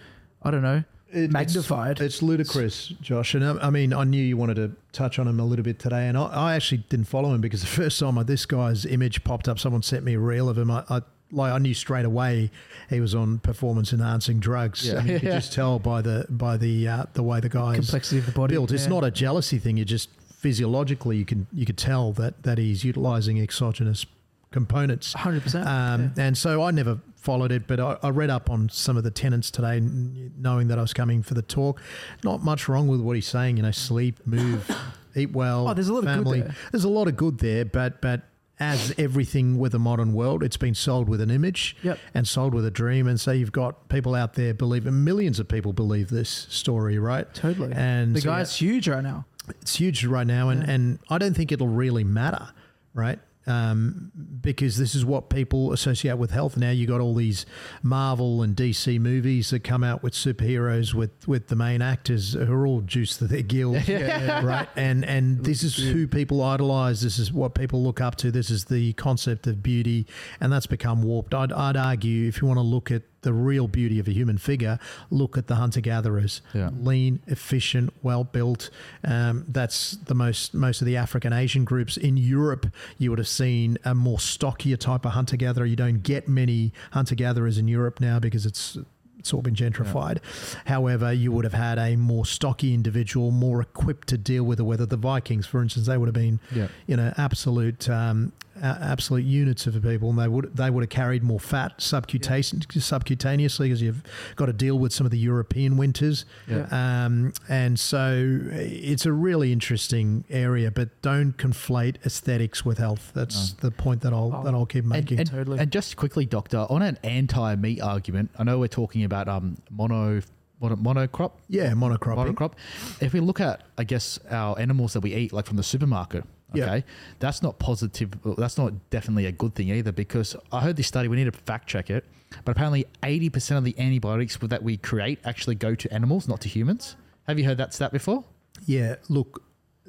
I don't know It- it's- magnified. It's, ludicrous, Josh. And I, I mean, I knew you wanted to touch on him a little bit today, and I, I actually didn't follow him because the first time this guy's image popped up, someone sent me a reel of him. I, I like I knew straight away he was on performance enhancing drugs. Yeah. And you could just tell by the by the uh, the way the guy's complexity of the body. built. It's not a jealousy thing. You just physiologically you can you could tell that that he's utilizing exogenous components. hundred percent. Um, And so I never followed it, but I, I read up on some of the tenants today, knowing that I was coming for the talk. Not much wrong with what he's saying. You know, sleep, move, eat well. Oh, there's a lot of good there. There's a lot of good there, but but as everything with the modern world, it's been sold with an image Yep. and sold with a dream. And so you've got people out there believing, millions of people believe this story, right? Totally. And the so, yeah, guy's huge right now. it's huge right now, and, Yeah. and I don't think it'll really matter, right? Um, because this is what people associate with health. Now you got all these Marvel and DC movies that come out with superheroes with, with the main actors who are all juiced to their gills, right? And and this is who people idolize. This is what people look up to. This is the concept of beauty, and that's become warped. I'd, I'd argue if you want to look at the real beauty of a human figure, look at the hunter gatherers Yeah. lean, efficient, well built. Um, that's the most most of the African Asian groups in Europe. You would have seen a more stockier type of hunter gatherer. You don't get many hunter gatherers in Europe now because it's it's all been gentrified. However, you would have had a more stocky individual, more equipped to deal with the weather. The Vikings, for instance, they would have been Yeah. you know absolute um, absolute units of people, and they would they would have carried more fat subcutaneous, subcutaneously because you've got to deal with some of the European winters, Yeah. um, and so it's a really interesting area. But don't conflate aesthetics with health. That's the point that I'll Oh. that I'll keep making. and, Totally. and just quickly, Doctor, on an anti-meat argument, I know we're talking about um mono, mono monocrop, yeah, monocropping. monocrop. If we look at, I guess, our animals that we eat, like from the supermarket, Okay, that's not positive. That's not definitely a good thing either. Because I heard this study. We need to fact check it. But apparently, eighty percent of the antibiotics that we create actually go to animals, not to humans. Have you heard that stat before? Yeah, look,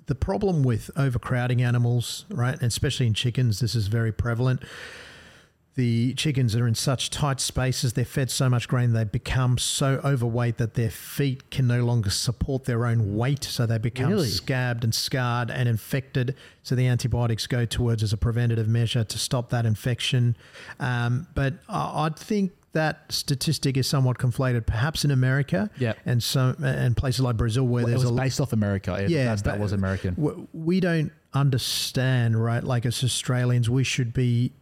the problem with overcrowding animals, right, and especially in chickens, this is very prevalent. The chickens are in such tight spaces, they're fed so much grain, they become so overweight that their feet can no longer support their own weight. So they become Really? scabbed and scarred and infected. So the antibiotics go towards as a preventative measure to stop that infection. Um, but I I think that statistic is somewhat conflated, perhaps in America Yep. and some and places like Brazil where Well, it there's was a based off America. Yeah, Yeah, that, was American. we don't understand, right? Like as Australians, we should be,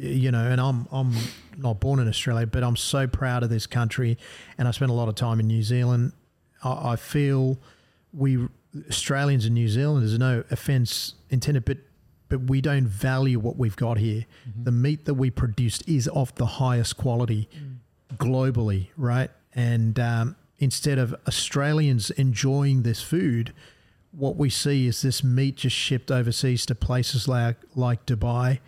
you know, and I'm I'm not born in Australia, but I'm so proud of this country, and I spent a lot of time in New Zealand. I, I feel we Australians and New Zealanders, no offense intended, but but we don't value what we've got here. The meat that we produced is of the highest quality globally, right? And um, instead of Australians enjoying this food, what we see is this meat just shipped overseas to places like like Dubai,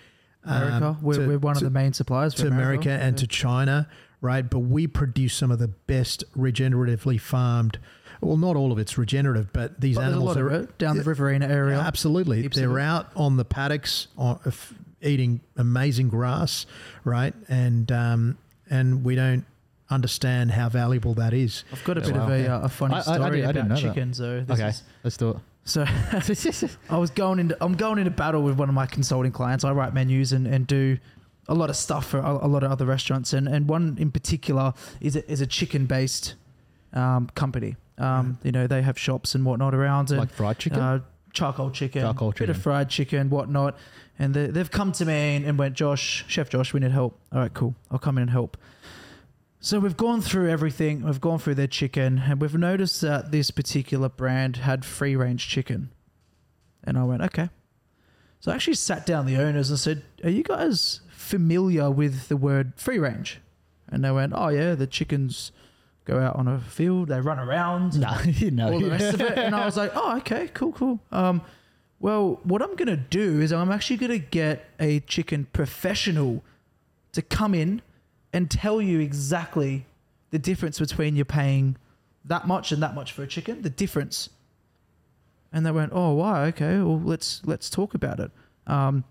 um, America. we're, to- we're one to- of the main suppliers for to America, and Yeah. to China, right? But we produce some of the best regeneratively farmed. Well, not all of it's regenerative, but these But there's a animals lot are of it down the Riverina area. Absolutely, Heaps they're out on the paddocks on, f- eating amazing grass, right? And um, and we don't understand how valuable that is. I've got a Yeah, bit wow. of a, Yeah. uh, a funny I- I- I story didn't- I didn't about know that. chicken. So this Okay, is, let's do it. So I was going into I'm going into battle with one of my consulting clients. I write menus and, and do a lot of stuff for a, a lot of other restaurants, and, and one in particular is a, is a chicken based um, company. Um, you know, they have shops and whatnot around, and like fried chicken. uh, charcoal chicken, Charcoal bit chicken. of fried chicken, whatnot. And they, they've come to me and, and went, Josh, Chef Josh, we need help. All right, cool. I'll come in and help. So we've gone through everything. We've gone through their chicken, and we've noticed that this particular brand had free range chicken. And I went, okay. So I actually sat down the owners and said, Are you guys familiar with the word free range? And they went, Oh, yeah, the chickens go out on a field, they run around. no, you know. all the rest of it. And I was like, oh, okay, cool, cool. Um, well, what I'm gonna do is I'm actually gonna get a chicken professional to come in and tell you exactly the difference between you paying that much and that much for a chicken. The difference. And they went, oh, why? okay. Well, let's let's talk about it. Um,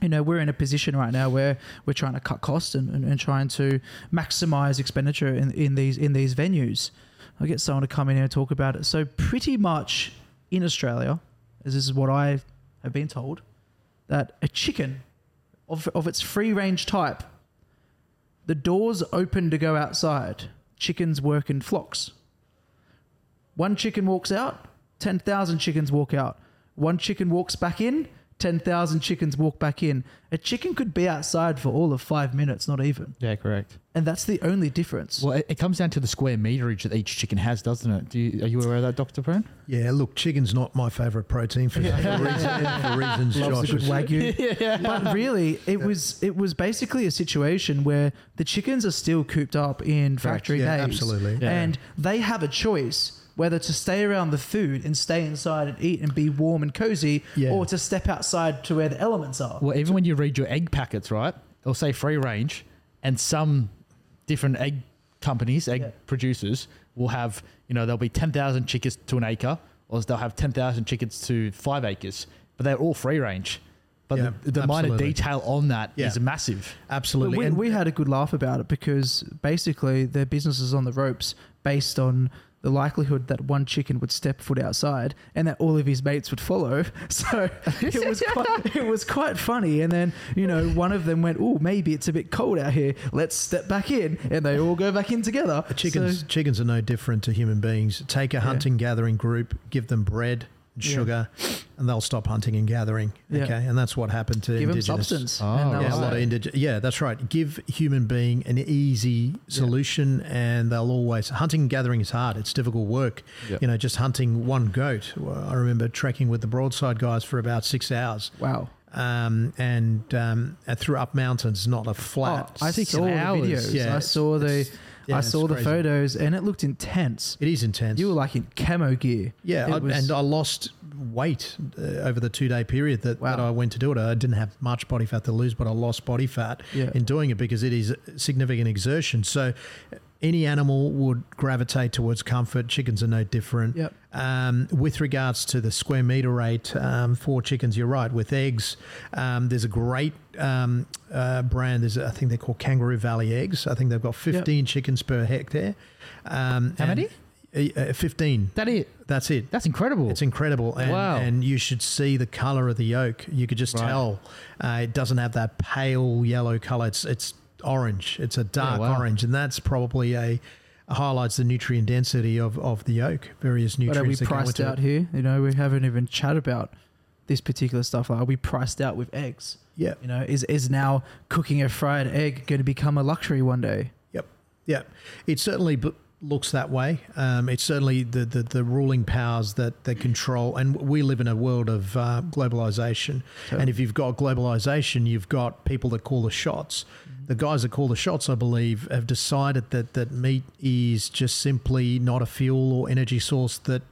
you know, we're in a position right now where we're trying to cut costs and, and, and trying to maximize expenditure in, in these in these venues. I get someone to come in here and talk about it. So pretty much in Australia, as this is what I have been told, that a chicken of, of its free range type, the doors open to go outside. Chickens work in flocks. One chicken walks out, 10,000 chickens walk out. One chicken walks back in, 10,000 chickens walk back in. A chicken could be outside for all of five minutes, not even. Yeah, correct. And that's the only difference. Well, it, it comes down to the square meterage that each chicken has, doesn't it? Do you, are you aware of that, Doctor Pran? Yeah, look, chicken's not my favourite protein for, for, reason, for reasons Josh good was- wagyu. But really, it was it was basically a situation where the chickens are still cooped up in factory Yeah, caves, absolutely. Yeah. and they have a choice whether to stay around the food and stay inside and eat and be warm and cozy, Yeah. or to step outside to where the elements are. Well, even when you read your egg packets, right? It'll say free range, and some different egg companies, egg Yeah. producers, will have, you know, there'll be 10,000 chickens to an acre, or they'll have 10,000 chickens to five acres, but they're all free range. But Yeah, the, the minor detail on that is Yeah. massive. Absolutely. we, And- we had a good laugh about it because basically their business is on the ropes based on the likelihood that one chicken would step foot outside and that all of his mates would follow. So it was quite, it was quite funny. And then you know one of them went, "Oh, maybe it's a bit cold out here. Let's step back in," and they all go back in together. Chickens, So- chickens are no different to human beings. Take a hunting gathering group, give them bread and Yeah. sugar, and they'll stop hunting and gathering. Yeah. Okay, and that's what happened to give them indigenous. substance. Oh, and they'll Yeah, a lot of say- indig- Yeah, that's right. Give human being an easy solution, and they'll always hunting and gathering is hard. It's difficult work. Yep. You know, just hunting one goat. I remember trekking with the broadside guys for about six hours, wow. um, and um, and through up mountains, not a flat. Oh, I Six saw hours. the videos. Yeah, I saw the. Yeah, I saw the crazy. photos and it looked intense. It is intense. You were like in camo gear. Yeah, I, was- and I lost weight uh, over the two day period that, that I went to do it. I didn't have much body fat to lose, but I lost body fat Yeah. in doing it because it is significant exertion. So any animal would gravitate towards comfort. Chickens are no different. Yep. Um, with regards to the square meter rate um, for chickens, you're right. With eggs, um, there's a great um, uh, brand. There's I think they're called Kangaroo Valley Eggs. I think they've got 15 chickens per hectare. Um, How many? Uh, 15. That it. That's it. That's incredible. It's incredible, and, Wow. and you should see the color of the yolk. You could just Right. tell uh, it doesn't have that pale yellow color. It's it's orange. It's a dark wow. orange, and that's probably a highlights the nutrient density of, of the yolk. Various nutrients. But are we nutrients. that go priced out it. here? You know, we haven't even chat about this particular stuff. Are we priced out with eggs? Yeah. You know, is is now cooking a fried egg going to become a luxury one day? Yep. Yep. It certainly b- looks that way. Um, it's certainly the, the, the ruling powers that, that control, and we live in a world of uh, globalization. And if you've got globalization, you've got people that call the shots. The guys that call the shots, I believe, have decided that, that meat is just simply not a fuel or energy source that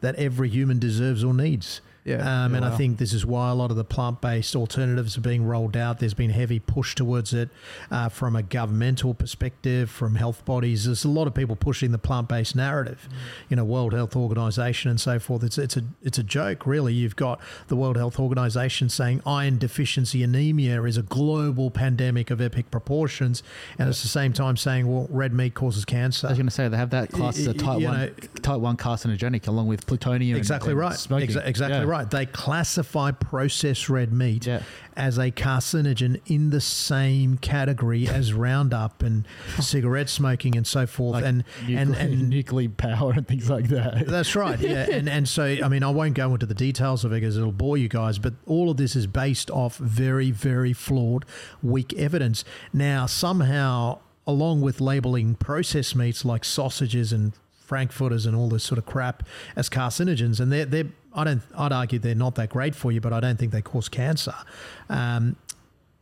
that every human deserves or needs. Yeah. Um, Yeah, and I think this is why a lot of the plant based alternatives are being rolled out. There's been heavy push towards it uh, from a governmental perspective, from health bodies. There's a lot of people pushing the plant based narrative, you know, World Health Organization and so forth. It's, it's, a, it's a joke, really. You've got the World Health Organization saying iron deficiency anemia is a global pandemic of epic proportions. And at the same time saying, well, red meat causes cancer. I was going to say they have that class as a Y- y- type you one, know- type one carcinogenic along with plutonium. and- Exactly and right. Smoking. Exa- exactly Yeah. right. They classify processed red meat Yeah. as a carcinogen in the same category as Roundup and cigarette smoking and so forth. Like and and nuclear, and nuclear power and things like that. that's right. Yeah. And and so I mean I won't go into the details of it because it'll bore you guys, but all of this is based off very, very flawed, weak evidence. Now somehow along with labeling processed meats like sausages and frankfurters and all this sort of crap as carcinogens, and they're they're I don't I'd argue they're not that great for you, but I don't think they cause cancer. Um,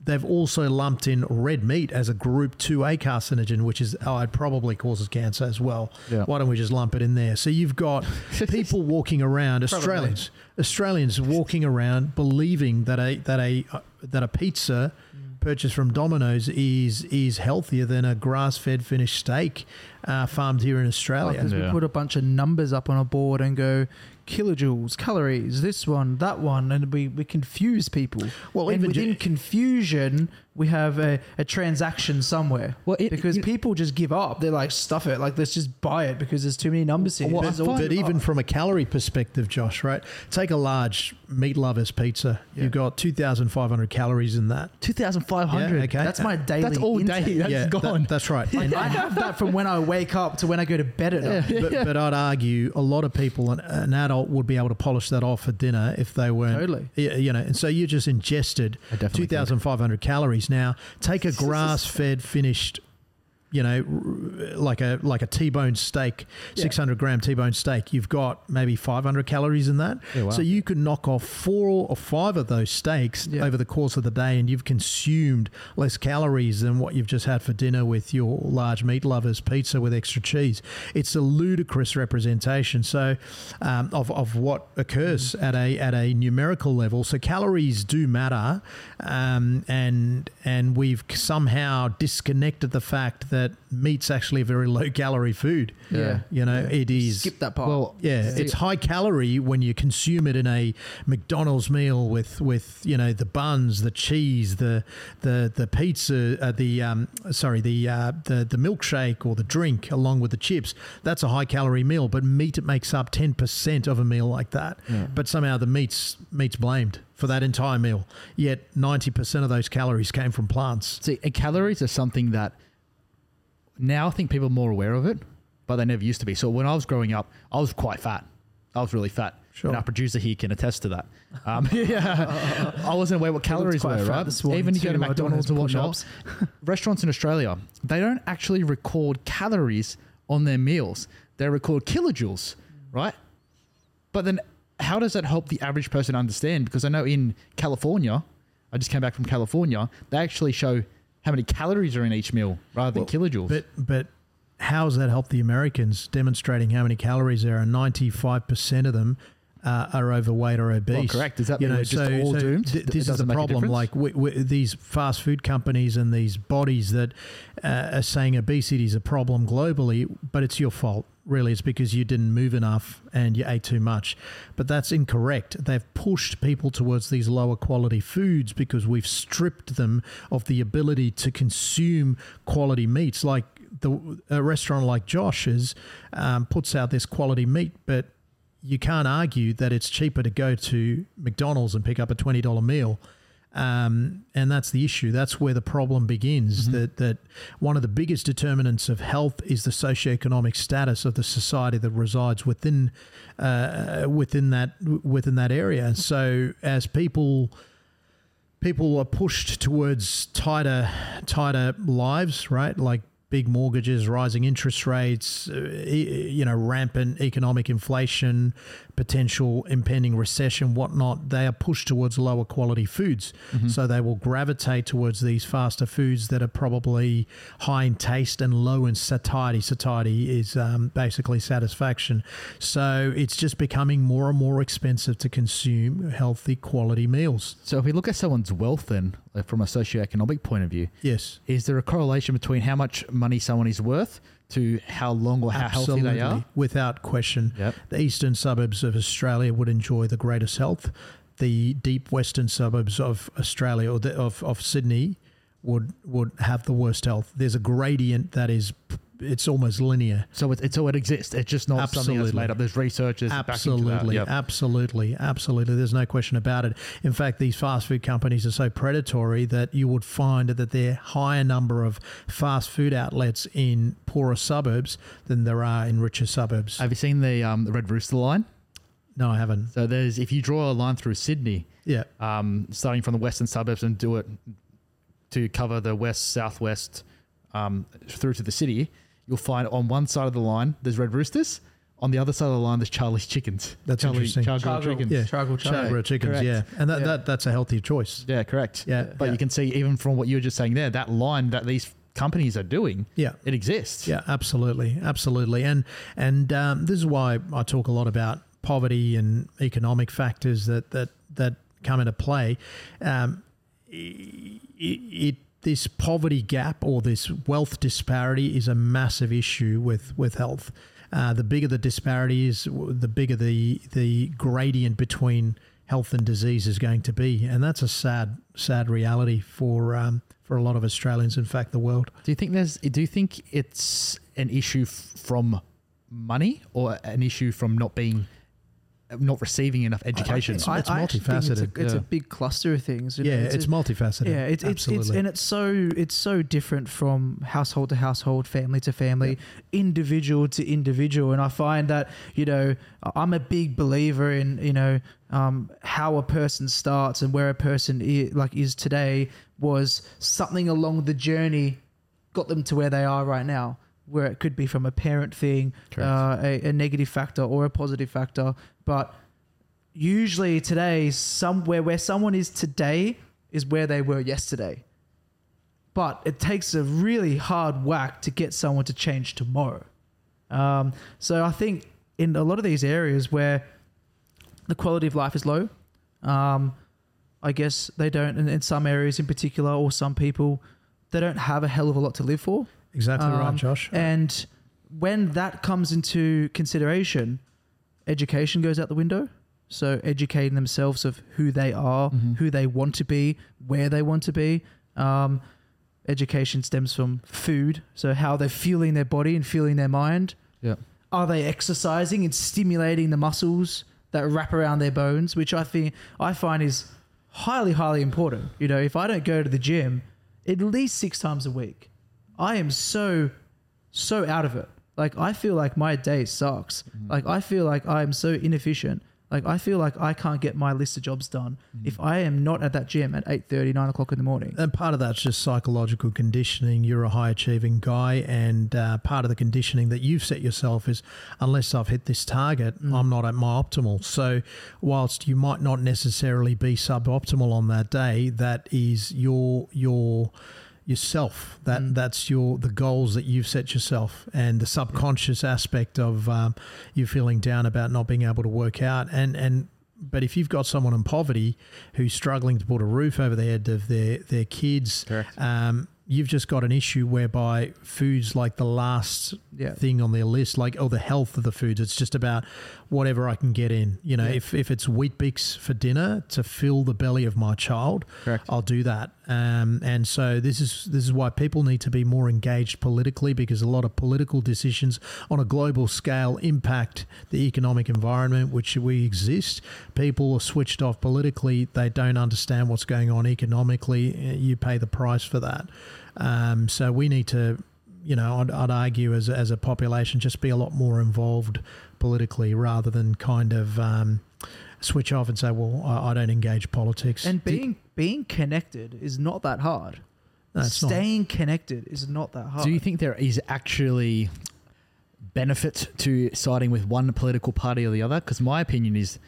They've also lumped in red meat as a group 2A carcinogen, which is, oh, it probably causes cancer as well. Yeah. Why don't we just lump it in there? So you've got people walking around, Australians, Australians walking around believing that a that a uh, that a pizza purchased from Domino's is is healthier than a grass-fed finished steak uh, farmed here in Australia. Because we Yeah. put a bunch of numbers up on a board and go kilojoules, calories, this one, that one, and we, we confuse people. Well, and within ju- confusion, we have a, a transaction somewhere. Well, it- because you- people just give up. They're like, stuff it. Like, let's just buy it because there's too many numbers here. Well, I There's all- find- But even from a calorie perspective, Josh, right? Take a large meat lovers pizza. Yeah. You've got 2,500 calories in that. 2,500. Yeah, okay. that's my daily That's all intake. day. That's that- gone. that's right. And- I have that from when I wake up to when I go to bed at night. but, but I'd argue a lot of people, an, an adult would be able to polish that off for dinner if they weren't. Totally. You know, and so you just ingested I definitely could. 2,500 calories. Now, take a grass fed finished. You know, like a like a T-bone steak, Yeah. 600 gram T-bone steak. You've got maybe 500 calories in that. Yeah, wow. So you could knock off four or five of those steaks Yeah. over the course of the day, and you've consumed less calories than what you've just had for dinner with your large meat lovers pizza with extra cheese. It's a ludicrous representation. So um, of, of what occurs at a at a numerical level. So calories do matter, um, and and we've somehow disconnected the fact that meat's actually a very low calorie food. Yeah. You know, it is. Skip that part. Well, Yeah, See- it's high calorie when you consume it in a McDonald's meal with, with you know the buns, the cheese, the the the pizza, uh, the um, sorry the uh, the the milkshake or the drink along with the chips. That's a high calorie meal, but meat it makes up ten percent of a meal like that. Yeah. But somehow the meat's meat's blamed for that entire meal. Yet ninety percent of those calories came from plants. See, calories are something that now I think people are more aware of it, but they never used to be. So when I was growing up, I was quite fat. I was really fat. Sure. And our producer here can attest to that. Um, yeah, I wasn't aware what calories were, right? Even you go to too. I don't McDonald's have whatnot, restaurants in Australia, they don't actually record calories on their meals. They record kilojoules, right? But then how does that help the average person understand? Because I know in California, I just came back from California, they actually show how many calories are in each meal rather than Well, kilojoules. But but how has that helped the Americans? Demonstrating how many calories there are. Ninety five percent of them uh, are overweight or obese. Well, correct. Does that mean we're just all doomed? th- this is the a problem. Like we, we, these fast food companies and these bodies that uh, are saying obesity is a problem globally, but it's your fault. Really, it's because you didn't move enough and you ate too much. But that's incorrect. They've pushed people towards these lower quality foods because we've stripped them of the ability to consume quality meats. Like the a restaurant like Josh's um, puts out this quality meat, but you can't argue that it's cheaper to go to McDonald's and pick up a twenty dollar meal. Um, and that's the issue. That's where the problem begins. That that one of the biggest determinants of health is the socioeconomic status of the society that resides within uh, within that within that area. So as people people are pushed towards tighter tighter lives, right? Like big mortgages, rising interest rates, uh, you know, rampant economic inflation, potential impending recession, whatnot. They are pushed towards lower quality foods, so they will gravitate towards these faster foods that are probably high in taste and low in satiety. Satiety is um, basically satisfaction. So it's just becoming more and more expensive to consume healthy quality meals. So if we look at someone's wealth, then Uh, from a socioeconomic point of view, Yes. is there a correlation between how much money someone is worth to how long or how healthy they are? without question. Yep. The eastern suburbs of Australia would enjoy the greatest health. The deep western suburbs of Australia or the, of of Sydney would would have the worst health. There's a gradient that is it's almost linear. So it, it's all it exists. It's just not something that's Absolutely. made up. There's researchers. Absolutely, Yep. absolutely, absolutely. There's no question about it. In fact, these fast food companies are so predatory that you would find that there are higher number of fast food outlets in poorer suburbs than there are in richer suburbs. Have you seen the um, the Red Rooster line? no, I haven't. So there's if you draw a line through Sydney, Yeah. um, starting from the western suburbs and do it to cover the west, southwest, um, through to the city, you'll find on one side of the line there's Red Roosters. On the other side of the line, there's Charlie's Chickens. That's Charlie, interesting. Charlie Chargrilled. Chickens. Yeah. Charcoal char- Char chickens, correct. yeah, and that, Yeah. that that's a healthy choice. Yeah, correct. Yeah, But yeah. you can see even from what you were just saying there, that line that these companies are doing, Yeah, it exists. yeah, absolutely, absolutely, and and um, this is why I talk a lot about poverty and economic factors that that that come into play. Um, it, it this poverty gap or this wealth disparity is a massive issue with with health. Uh, the bigger the disparity is, the bigger the the gradient between health and disease is going to be, and that's a sad sad reality for um, for a lot of Australians. In fact, the world. Do you think there's? Do you think it's an issue f- from money or an issue from not being, not receiving enough education? It's- I, it's I actually multifaceted, It's, a, it's yeah. a big cluster of things. you know, Yeah, it's, a- multifaceted. Yeah, it's it's, it's Absolutely. and it's so it's so different from household to household, family to family, individual to individual, and I find that you know I'm a big believer in you know um, how a person starts and where a person is, like is today was something along the journey got them to where they are right now. Where it could be from a parent thing, uh, a, a negative factor or a positive factor, but usually today somewhere where someone is today is where they were yesterday. But it takes a really hard whack to get someone to change tomorrow. Um, so i think in a lot of these areas where the quality of life is low um, i guess they don't in, in some areas in particular or some people they don't have a hell of a lot to live for exactly right, um, Josh. and when that comes into consideration, education goes out the window. So educating themselves of who they are, Mhm. who they want to be, where they want to be. Um, education stems from food, so how they're fueling their body and fueling their mind. Yeah. Are they exercising and stimulating the muscles that wrap around their bones, which I think I find is highly, highly important. You know, if I don't go to the gym at least six times a week, I am so, so out of it. Like I feel like my day sucks. Like I feel like I'm so inefficient. Like I feel like I can't get my list of jobs done if I am not at that gym at 8.30, 9 o'clock in the morning. And part of that's just psychological conditioning. You're a high achieving guy, and uh, part of the conditioning that you've set yourself is unless I've hit this target, Mm. I'm not at my optimal. So, whilst you might not necessarily be suboptimal on that day, that is your your yourself. That Mm. that's your the goals that you've set yourself, and the subconscious aspect of um, you feeling down about not being able to work out. And and but if you've got someone in poverty who's struggling to put a roof over the head of their their kids, um, you've just got an issue whereby food's like the last Yeah. thing on their list, like oh the health of the foods. It's just about whatever I can get in. You know, Yeah. if if it's Weet-Bix for dinner to fill the belly of my child, Correct. I'll do that. Um, and so this is this is why people need to be more engaged politically because a lot of political decisions on a global scale impact the economic environment which we exist. People are switched off politically; they don't understand what's going on economically. You pay the price for that. Um, so we need to. You know, I'd, I'd argue as, as a population, just be a lot more involved politically rather than kind of um, switch off and say, "Well, I, I don't engage politics." And Do- being being connected is not that hard. No, it's not. Staying connected is not that hard. Do you think there is actually benefit to siding with one political party or the other? Because my opinion is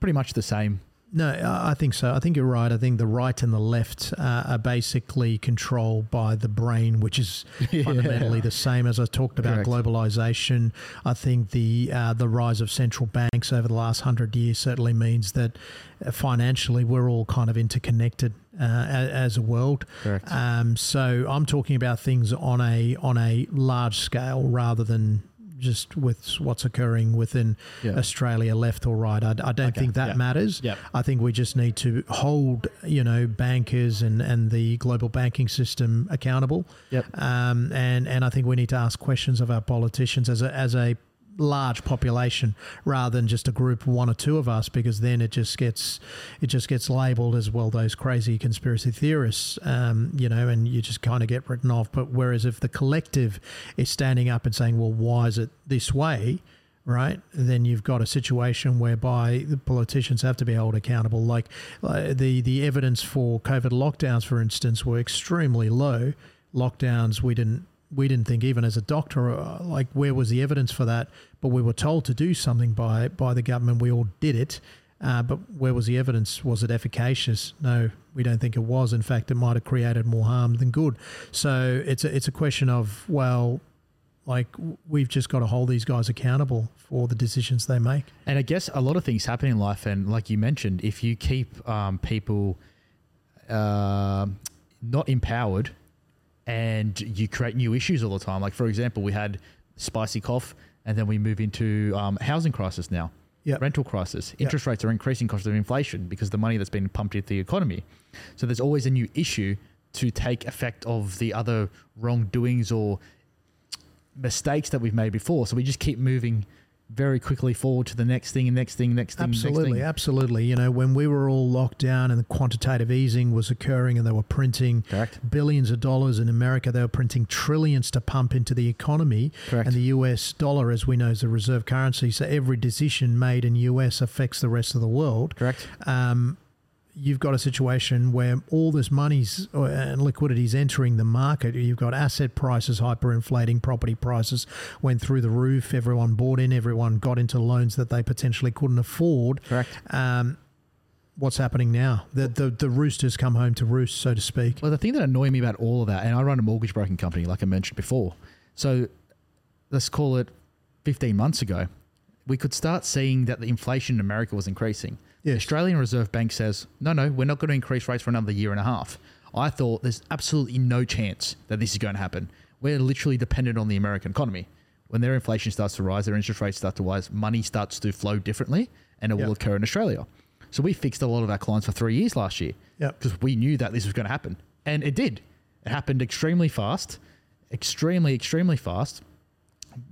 pretty much the same. No, I think so. I think you're right. I think the right and the left uh, are basically controlled by the brain, which is fundamentally the same as I talked about Correct. globalization. I think the uh, the rise of central banks over the last hundred years certainly means that uh, financially we're all kind of interconnected uh, as, a world. Um, so I'm talking about things on a on a large scale rather than just with what's occurring within Yeah. Australia, left or right. I, I don't Okay, think that yeah. matters. Yep. I think we just need to hold, you know, bankers and, and the global banking system accountable. Yep. Um, and, and I think we need to ask questions of our politicians as a, as a large population rather than just a group one or two of us because then it just gets it just gets labeled as well those crazy conspiracy theorists um, you know and you just kind of get written off. But whereas if the collective is standing up and saying well why is it this way right then you've got a situation whereby the politicians have to be held accountable. Like uh, the the evidence for covid lockdowns for instance were extremely low. Lockdowns we didn't we didn't think even as a doctor uh, like where was the evidence for that? But we were told to do something by by the government. We all did it. Uh, but where was the evidence? Was it efficacious? No we don't think it was. In fact it might have created more harm than good. So it's a, it's a question of well like we've just got to hold these guys accountable for the decisions they make. And I guess a lot of things happen in life, and like you mentioned, if you keep um, people uh, not empowered and you create new issues all the time, like for example, we had spicy cough, and then we move into um, housing crisis now, Yep. rental crisis. Interest rates are increasing because of inflation because of the money that's been pumped into the economy. So there's always a new issue to take effect of the other wrongdoings or mistakes that we've made before. So we just keep moving very quickly forward to the next thing and next thing, next thing, Absolutely, next thing. absolutely. You know, when we were all locked down and the quantitative easing was occurring and they were printing Correct. billions of dollars in America, they were printing trillions to pump into the economy. Correct. And the US dollar, as we know, is the reserve currency. So every decision made in US affects the rest of the world. Correct. Um, you've got a situation where all this money's uh, and liquidity is entering the market. You've got asset prices hyperinflating, property prices went through the roof. Everyone bought in, everyone got into loans that they potentially couldn't afford. Correct. Um, what's happening now? The, the the roosters come home to roost, so to speak. Well, the thing that annoyed me about all of that, and I run a mortgage broking company, like I mentioned before. So let's call it 15 months ago, we could start seeing that the inflation in America was increasing. The. Australian Reserve Bank says, no, no, we're not going to increase rates for another year and a half. I thought there's absolutely no chance that this is going to happen. We're literally dependent on the American economy. When their inflation starts to rise, their interest rates start to rise, money starts to flow differently, and it Yep. will occur in Australia. So we fixed a lot of our clients for three years last year Yep. because we knew that this was going to happen. And it did. It happened extremely fast, extremely, extremely fast.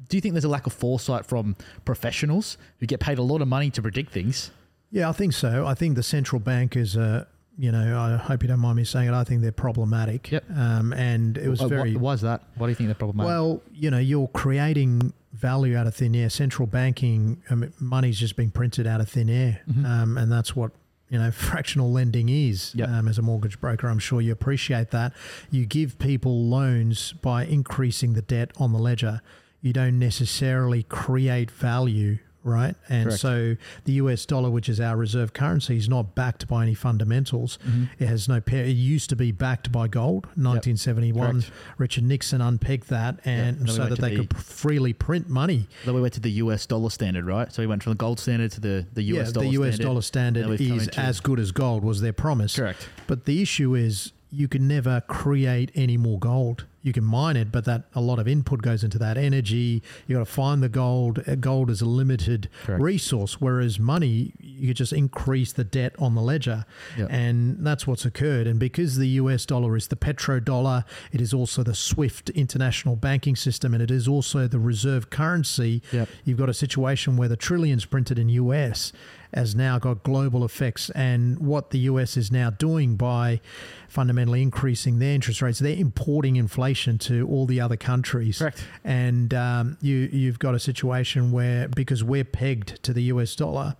Do you think there's a lack of foresight from professionals who get paid a lot of money to predict things? Yeah, I think so. I think the central bankers are, you know, I hope you don't mind me saying it. I think they're problematic. Yep. Um, and it was Uh, very Why is that? Why do you think they're problematic? Well, you know, you're creating value out of thin air. Central banking, I mean, money's just being printed out of thin air, Mhm. um, and that's what you know fractional lending is. Yep. Um, as a mortgage broker, I'm sure you appreciate that. You give people loans by increasing the debt on the ledger. You don't necessarily create value right? And Correct. so the US dollar, which is our reserve currency, is not backed by any fundamentals. Mm-hmm. It has no pair. It used to be backed by gold. 1971, Correct. Richard Nixon unpegged that, and we so went that they the- could freely print money. Then we went to the US dollar standard, right? So we went from the gold standard to the, the US yeah, dollar the US standard. dollar standard is as good as gold was their promise. Correct. But the issue is you can never create any more gold. You can mine it, but that a lot of input goes into that energy. You got to find the gold. Uh, Gold is a limited Correct. resource, whereas money you could just increase the debt on the ledger, Yep. and that's what's occurred. And because the U.S. dollar is the petrodollar, it is also the SWIFT international banking system, and it is also the reserve currency. Yep. You've got a situation where the trillions printed in US has now got global effects, and what the US is now doing by fundamentally increasing their interest rates, they're importing inflation to all the other countries. Correct. And um, you you've got a situation where because we're pegged to the US dollar,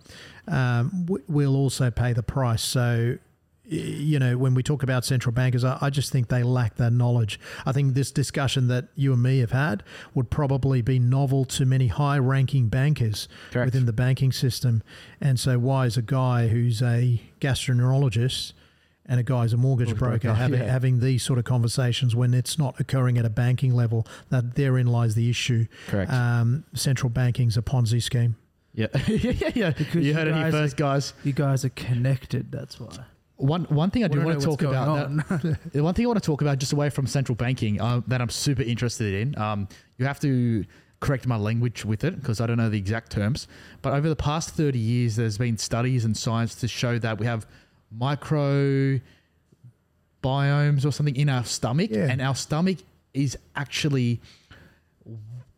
um, we- we'll also pay the price. So you know, when we talk about central bankers, I, I just think they lack that knowledge. I think this discussion that you and me have had would probably be novel to many high ranking bankers Correct. within the banking system. And so, why is a guy who's a gastroenterologist and a guy who's a mortgage, Mortgage broker, broker, having, yeah. having these sort of conversations when it's not occurring at a banking level? That therein lies the issue. Correct. Um, central banking's a Ponzi scheme. yeah. yeah, yeah, yeah. Because You you heard it here first, guys. You guys are connected. That's why. One one thing I do want to talk about that, the one thing I want to talk about just away from central banking uh, that I'm super interested in. Um, you have to correct my language with it because I don't know the exact terms. But over the past 30 years, there's been studies and science to show that we have micro biomes or something in our stomach, Yeah. and our stomach is actually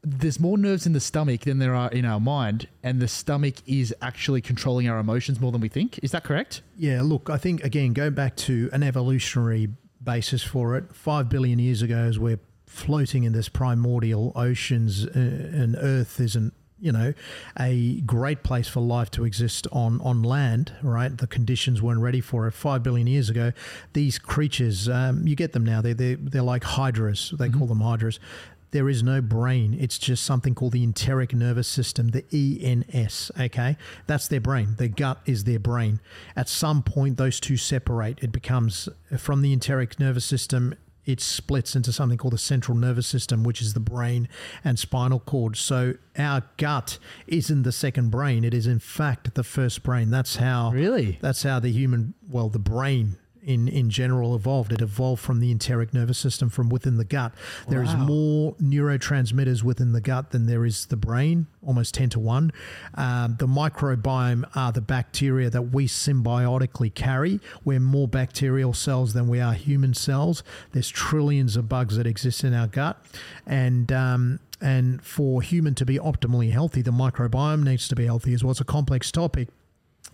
there's more nerves in the stomach than there are in our mind, and the stomach is actually controlling our emotions more than we think. Is that correct? Yeah, look, I think again, going back to an evolutionary basis for it. Five billion years ago, as we're floating in this primordial oceans, uh, and Earth isn't, you know, a great place for life to exist on on land. Right, the conditions weren't ready for it. Five billion years ago, these creatures, um, you get them now. They they they're like hydras. They call them hydras. There is no brain. It's just something called the enteric nervous system, the ENS. Okay. That's their brain. Their gut is their brain. At some point, those two separate. It becomes from the enteric nervous system, it splits into something called the central nervous system, which is the brain and spinal cord. So our gut isn't the second brain. It is, in fact, the first brain. That's how. Really? That's how the human, well, the brain in, in general evolved. It evolved from the enteric nervous system from within the gut. There is Wow. more neurotransmitters within the gut than there is the brain, almost 10 to 1. Um, the microbiome are the bacteria that we symbiotically carry. We're more bacterial cells than we are human cells. There's trillions of bugs that exist in our gut. And, um, and for human to be optimally healthy, the microbiome needs to be healthy as well. It's a complex topic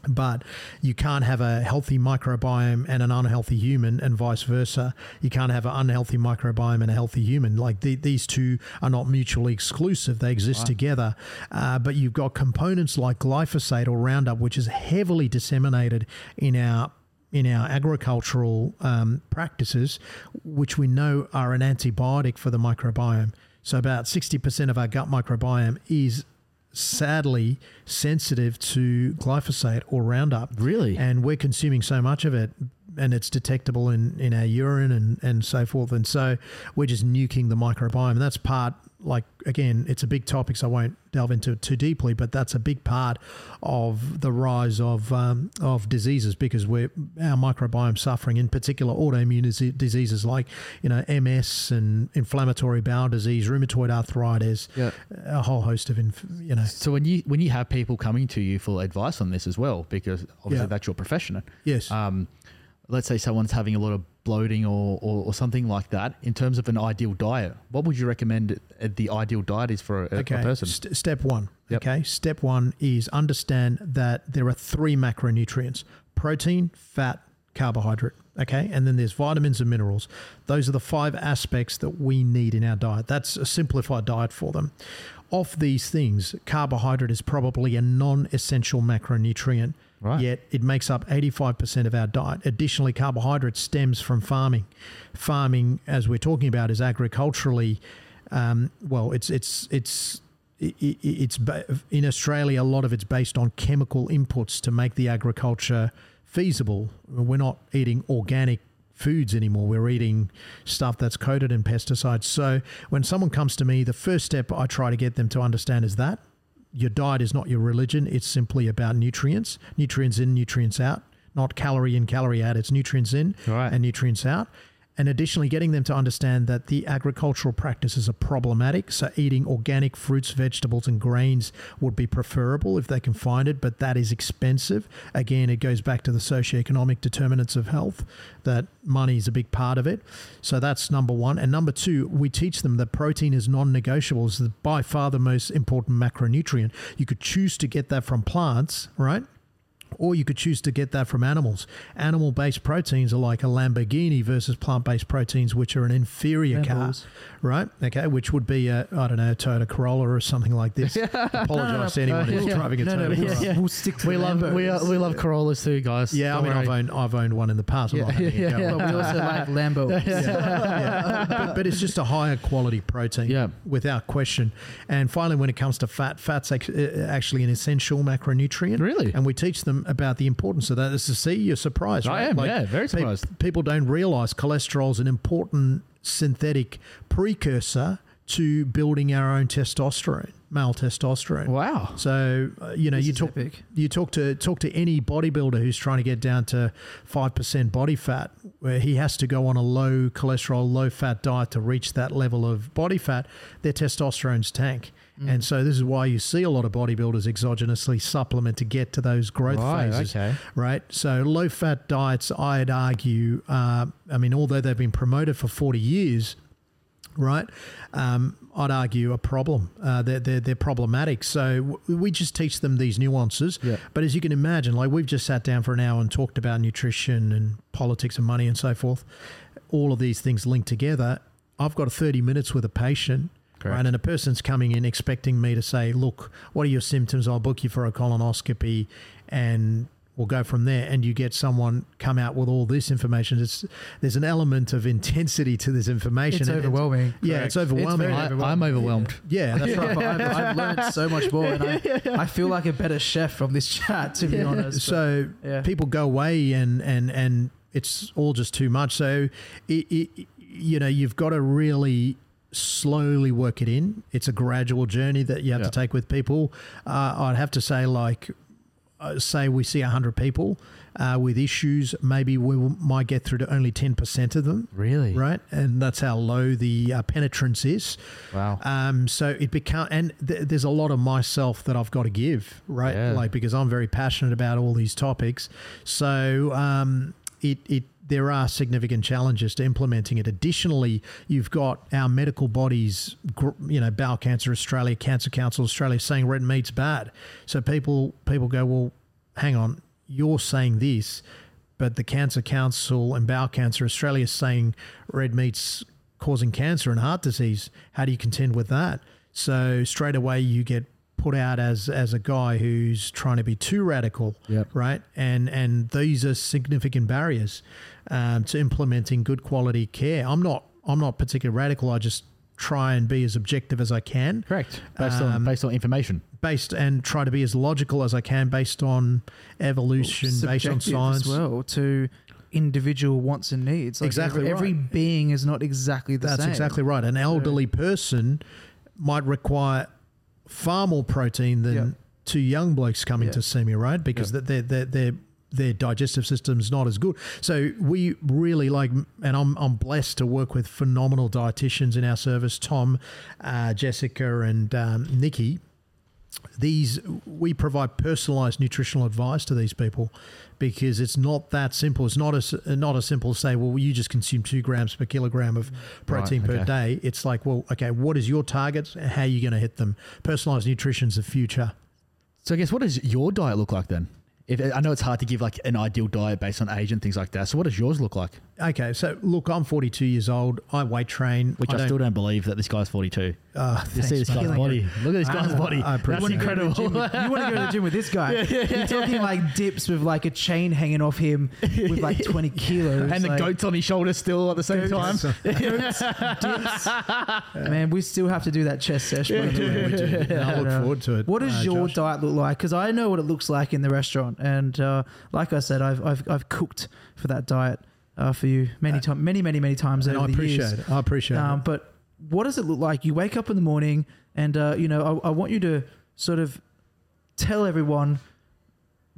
but you can't have a healthy microbiome and an unhealthy human and vice versa. You can't have an unhealthy microbiome and a healthy human. Like the, these two are not mutually exclusive. They exist together. Uh, but you've got components like glyphosate or roundup which is heavily disseminated in our in our agricultural um, practices, which we know are an antibiotic for the microbiome. So, about 60% of our gut microbiome is sadly sensitive to glyphosate or Roundup. Really? And we're consuming so much of it, and it's detectable in, in our urine and, and so forth. And so we're just nuking the microbiome. And that's part, like, again, it's a big topic, so I won't delve into it too deeply, but that's a big part of the rise of, um, of diseases because we're, our microbiome suffering, in particular autoimmune diseases like, you know, MS and inflammatory bowel disease, rheumatoid arthritis, Yeah. a whole host of, inf- you know, So when you when you have people coming to you for advice on this as well, because obviously Yeah. that's your profession. yes. Um, let's say someone's having a lot of bloating or, or, or something like that. In terms of an ideal diet, what would you recommend the ideal diet is for a, a person? St- step one. Yep. Okay. Step one is understand that there are three macronutrients protein, fat, carbohydrate. Okay. And then there's vitamins and minerals. Those are the five aspects that we need in our diet. That's a simplified diet for them. Of these things, carbohydrate is probably a non essential macronutrient. Right. Yet it makes up 85% of our diet. Additionally, carbohydrate stems from farming. Farming, as we're talking about, is agriculturally, um, well, it's it's it's it's in Australia. A lot of it's based on chemical inputs to make the agriculture feasible. We're not eating organic foods anymore. We're eating stuff that's coated in pesticides. So when someone comes to me, the first step I try to get them to understand is that your diet is not your religion. It's simply about nutrients, nutrients in, nutrients out, not calorie in, calorie out. It's nutrients in Right. and nutrients out. And additionally, getting them to understand that the agricultural practices are problematic. So, eating organic fruits, vegetables, and grains would be preferable if they can find it, but that is expensive. Again, it goes back to the socioeconomic determinants of health, that money is a big part of it. So, that's number one. And number two, we teach them that protein is non negotiable, it's by far the most important macronutrient. You could choose to get that from plants, right? Or you could choose to get that from animals. Animal based proteins are like a Lamborghini versus plant based proteins, which are an inferior Lamborghs. car, right? Okay, which would be a, I don't know, a Toyota Corolla or something like this. Apologize to anyone who's Yeah. driving a No, Toyota no, Corolla. we'll, Yeah. we'll stick to we love we, Lambos. we love Corollas too, guys. Yeah, I Don't mean, I've owned, I've owned one in the past. I'm Yeah, not letting it yeah, go. yeah. But we also like Lambo. yeah. but, but it's just a higher quality protein, Yeah. without question. And finally, when it comes to fat, fat's ac- uh, actually an essential macronutrient. Really? And we teach them about the importance of that. This is see, you're surprised, I right? am, yeah, very pe- surprised. people don't realize cholesterol is an important synthetic precursor to building our own testosterone, male testosterone. Wow. So uh, you know, This you talk epic. you talk to talk to any bodybuilder who's trying to get down to five percent body fat, where he has to go on a low cholesterol, low fat diet to reach that level of body fat. Their testosterone's tank, Mm. and so this is why you see a lot of bodybuilders exogenously supplement to get to those growth Right, phases okay. right? So low fat diets, I'd argue, uh, I mean, although they've been promoted for 40 years, right? Um, I'd argue a problem. Uh, they're, they're, they're problematic. So w- we just teach them these nuances. Yeah. But as you can imagine, like we've just sat down for an hour and talked about nutrition and politics and money and so forth. All of these things linked together. I've got 30 minutes with a patient. Correct. Right, and a person's coming in expecting me to say, "Look, what are your symptoms? I'll book you for a colonoscopy, and we'll go from there." And you get someone come out with all this information. It's there's an element of intensity to this information. It's and overwhelming. yeah, it's overwhelming. very I, overwhelming. I'm overwhelmed. yeah, that's right. I've, I've learned so much more, and I, I feel like a better chef from this chat, to be honest. so yeah. people go away and and and it's all just too much so it, it, you know you've got to really slowly work it in it's a gradual journey that you have Yeah. to take with people uh, i'd have to say like uh, say we see 100 people uh, with issues maybe we might get through to only 10% of them Really? right and that's how low the uh, penetrance is Wow. um, so it become and th- there's a lot of myself that I've got to give, right? Yeah. Like because I'm very passionate about all these topics. So um, it it there are significant challenges to implementing it. Additionally, you've got our medical bodies, you know, Bowel Cancer Australia, Cancer Council Australia, saying red meat's bad. So people people go, well, hang on, you're saying this, but the Cancer Council and Bowel Cancer Australia is saying red meat's causing cancer and heart disease. How do you contend with that? So straight away you get put out as as a guy who's trying to be too radical, Yep. right? And and these are significant barriers um, to implementing good quality care. I'm not I'm not particularly radical. I just try and be as objective as I can, Correct. Based on Um, based on information. based and try to be as logical as I can based on evolution, based on science. as well to individual wants and needs. Like Exactly every, every right. being is not exactly the That's same. That's exactly right. An elderly person might require far more protein than Yeah. two young blokes coming Yeah. to see me, right? Because Yeah. their their their their digestive system's not as good. So we really like, and I'm I'm blessed to work with phenomenal dietitians in our service, Tom, uh, Jessica, and um, Nikki. These we provide personalized nutritional advice to these people because it's not that simple. It's not as uh, not as simple as say, well, you just consume two grams per kilogram of mm. protein per okay. day. It's like, well, okay, what is your target? How are you going to hit them? Personalized nutrition's the future. So I guess what does your diet look like then? If I know it's hard to give like an ideal diet based on age and things like that. So what does yours look like? Okay, so look, I'm 42 years old. I weight train. Which I, don't- still don't believe that this guy's 42. Uh, You see this guy's Killing body. Look at this guy's I- body. I appreciate That's incredible. you want to go to the gym with this guy? You're talking like dips with like a chain hanging off him with like 20 kilos. and the like, goats on his shoulders still at the same time. Man, we still have to do that chest session. the we I look Uh, forward to it. What does uh, your Josh. diet look like? Because I know what it looks like in the restaurant, and uh, like I said, I've, I've I've cooked for that diet uh, for you many times, many many many times And over I the appreciate years. it. I appreciate Um, it. but what does it look like? You wake up in the morning, and uh, you know, I, I want you to sort of tell everyone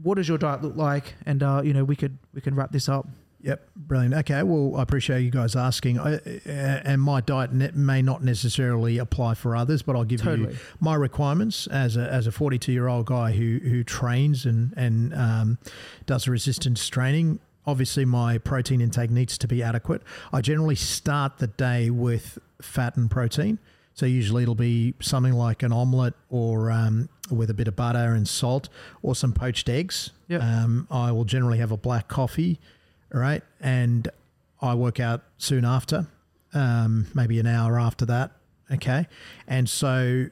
what does your diet look like, and uh, you know, we could we can wrap this up. Yep, brilliant. Okay, well, I appreciate you guys asking. I, uh, and my diet may not necessarily apply for others, but I'll give Totally. you my requirements as a as a 42 year old guy who who trains and and um, does resistance training. Obviously, my protein intake needs to be adequate. I generally start the day with fat and protein. So usually it'll be something like an omelette or um, with a bit of butter and salt or some poached eggs. Yep. Um, I will generally have a black coffee, right? and I work out soon after, um, maybe an hour after that. Okay, and so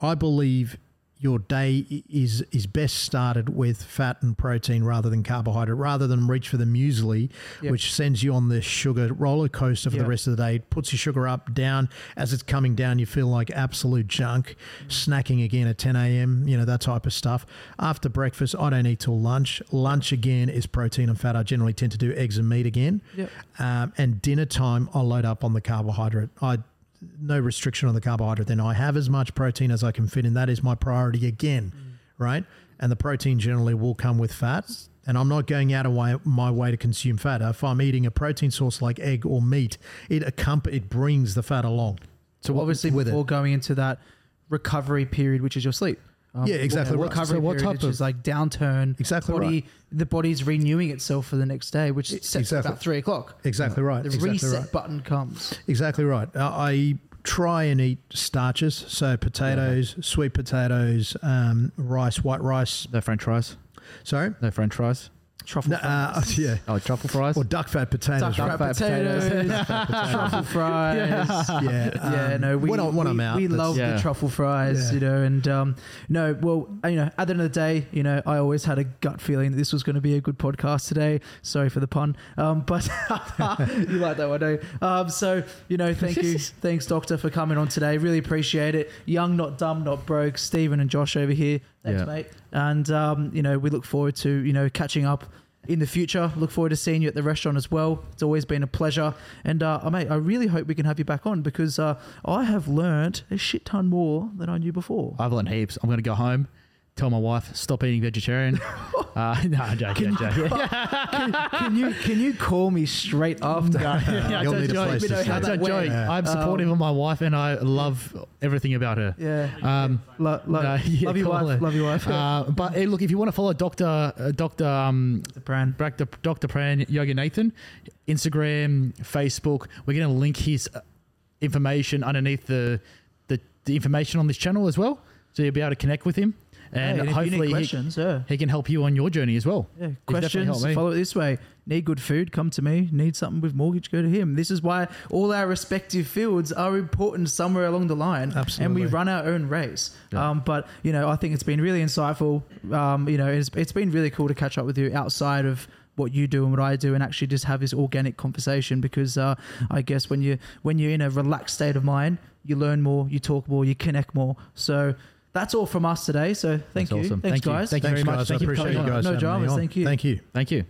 I believe your day is is best started with fat and protein rather than carbohydrate, rather than reach for the muesli, Yep. which sends you on the sugar roller coaster for Yep. the rest of the day. It puts your sugar up, down. As it's coming down, you feel like absolute junk. Snacking again at 10 a.m., you know, that type of stuff. After breakfast, I don't eat till lunch. Lunch again is protein and fat. I generally tend to do eggs and meat again. Yep. Um, and dinner time, I load up on the carbohydrate. I no restriction on the carbohydrate. Then I have as much protein as I can fit in. That is my priority again, mm. right? And the protein generally will come with fats. And I'm not going out of way, my way to consume fat. If I'm eating a protein source like egg or meat, it accomp- it brings the fat along. So obviously, with it. before going into that recovery period, which is your sleep. Um, Yeah, exactly what right. Recovery So what period, type which of- is like downturn. Exactly body, right. The body's renewing itself for the next day, which sets exactly. about three o'clock. Exactly right. The exactly reset right. button comes. Exactly right. Uh, I try and eat starches, so potatoes, sweet potatoes, um, rice, white rice. No French fries. Sorry, No French fries. Truffle no, uh, fries. yeah, Oh, truffle fries. or duck fat potatoes. Duck right? fat fat potatoes, truffle fries. yeah, yeah, um, no, we, when, I, when we, I'm out, we love Yeah. the truffle fries, Yeah. you know, and um, no, well, you know, at the end of the day, you know, I always had a gut feeling that this was going to be a good podcast today. Sorry for the pun, um, but you like that one, eh? Um, so you know, thank you, thanks, Doctor, for coming on today. Really appreciate it. Young, not dumb, not broke. Steven and Josh over here, thanks, Yeah. mate. And um, you know, we look forward to you know catching up. In the future, look forward to seeing you at the restaurant as well. It's always been a pleasure, and uh, mate, I really hope we can have you back on because uh, I have learned a shit ton more than I knew before. I've learned heaps. I'm going to go home, tell my wife, stop eating vegetarian. uh, no, I'm joking. I'm joking. can you can you call me straight after? Yeah, You'll a need a joke. place to It's stay. a that joke. Yeah. I'm supportive Um, of my wife and I love everything about her. Yeah, Um, Lo- lo- No, yeah, love your wife. her. Love your wife. uh, but hey, look, if you want to follow Doctor uh, Doctor um, the brand. Dr. Dr. Pran Yoganathan, Instagram, Facebook. We're going to link his uh, information underneath the, the the information on this channel as well, so you'll be able to connect with him, and Hey, hopefully he, questions, yeah. he can help you on your journey as well. Yeah, questions. Follow it this way. Need good food? Come to me. Need something with mortgage? Go to him. This is why all our respective fields are important somewhere along the line, Absolutely. and we run our own race. Yeah. Um, but you know, I think it's been really insightful. Um, you know, it's, it's been really cool to catch up with you outside of what you do and what I do, and actually just have this organic conversation. Because uh, I guess when you when you're in a relaxed state of mind, you learn more, you talk more, you connect more. So. That's all from us today. So thank That's you. awesome. Thanks, Thank you. guys. Thank you very much. guys. Thank I you for appreciate coming you on. guys. No dramas. Thank you. Thank you. Thank you.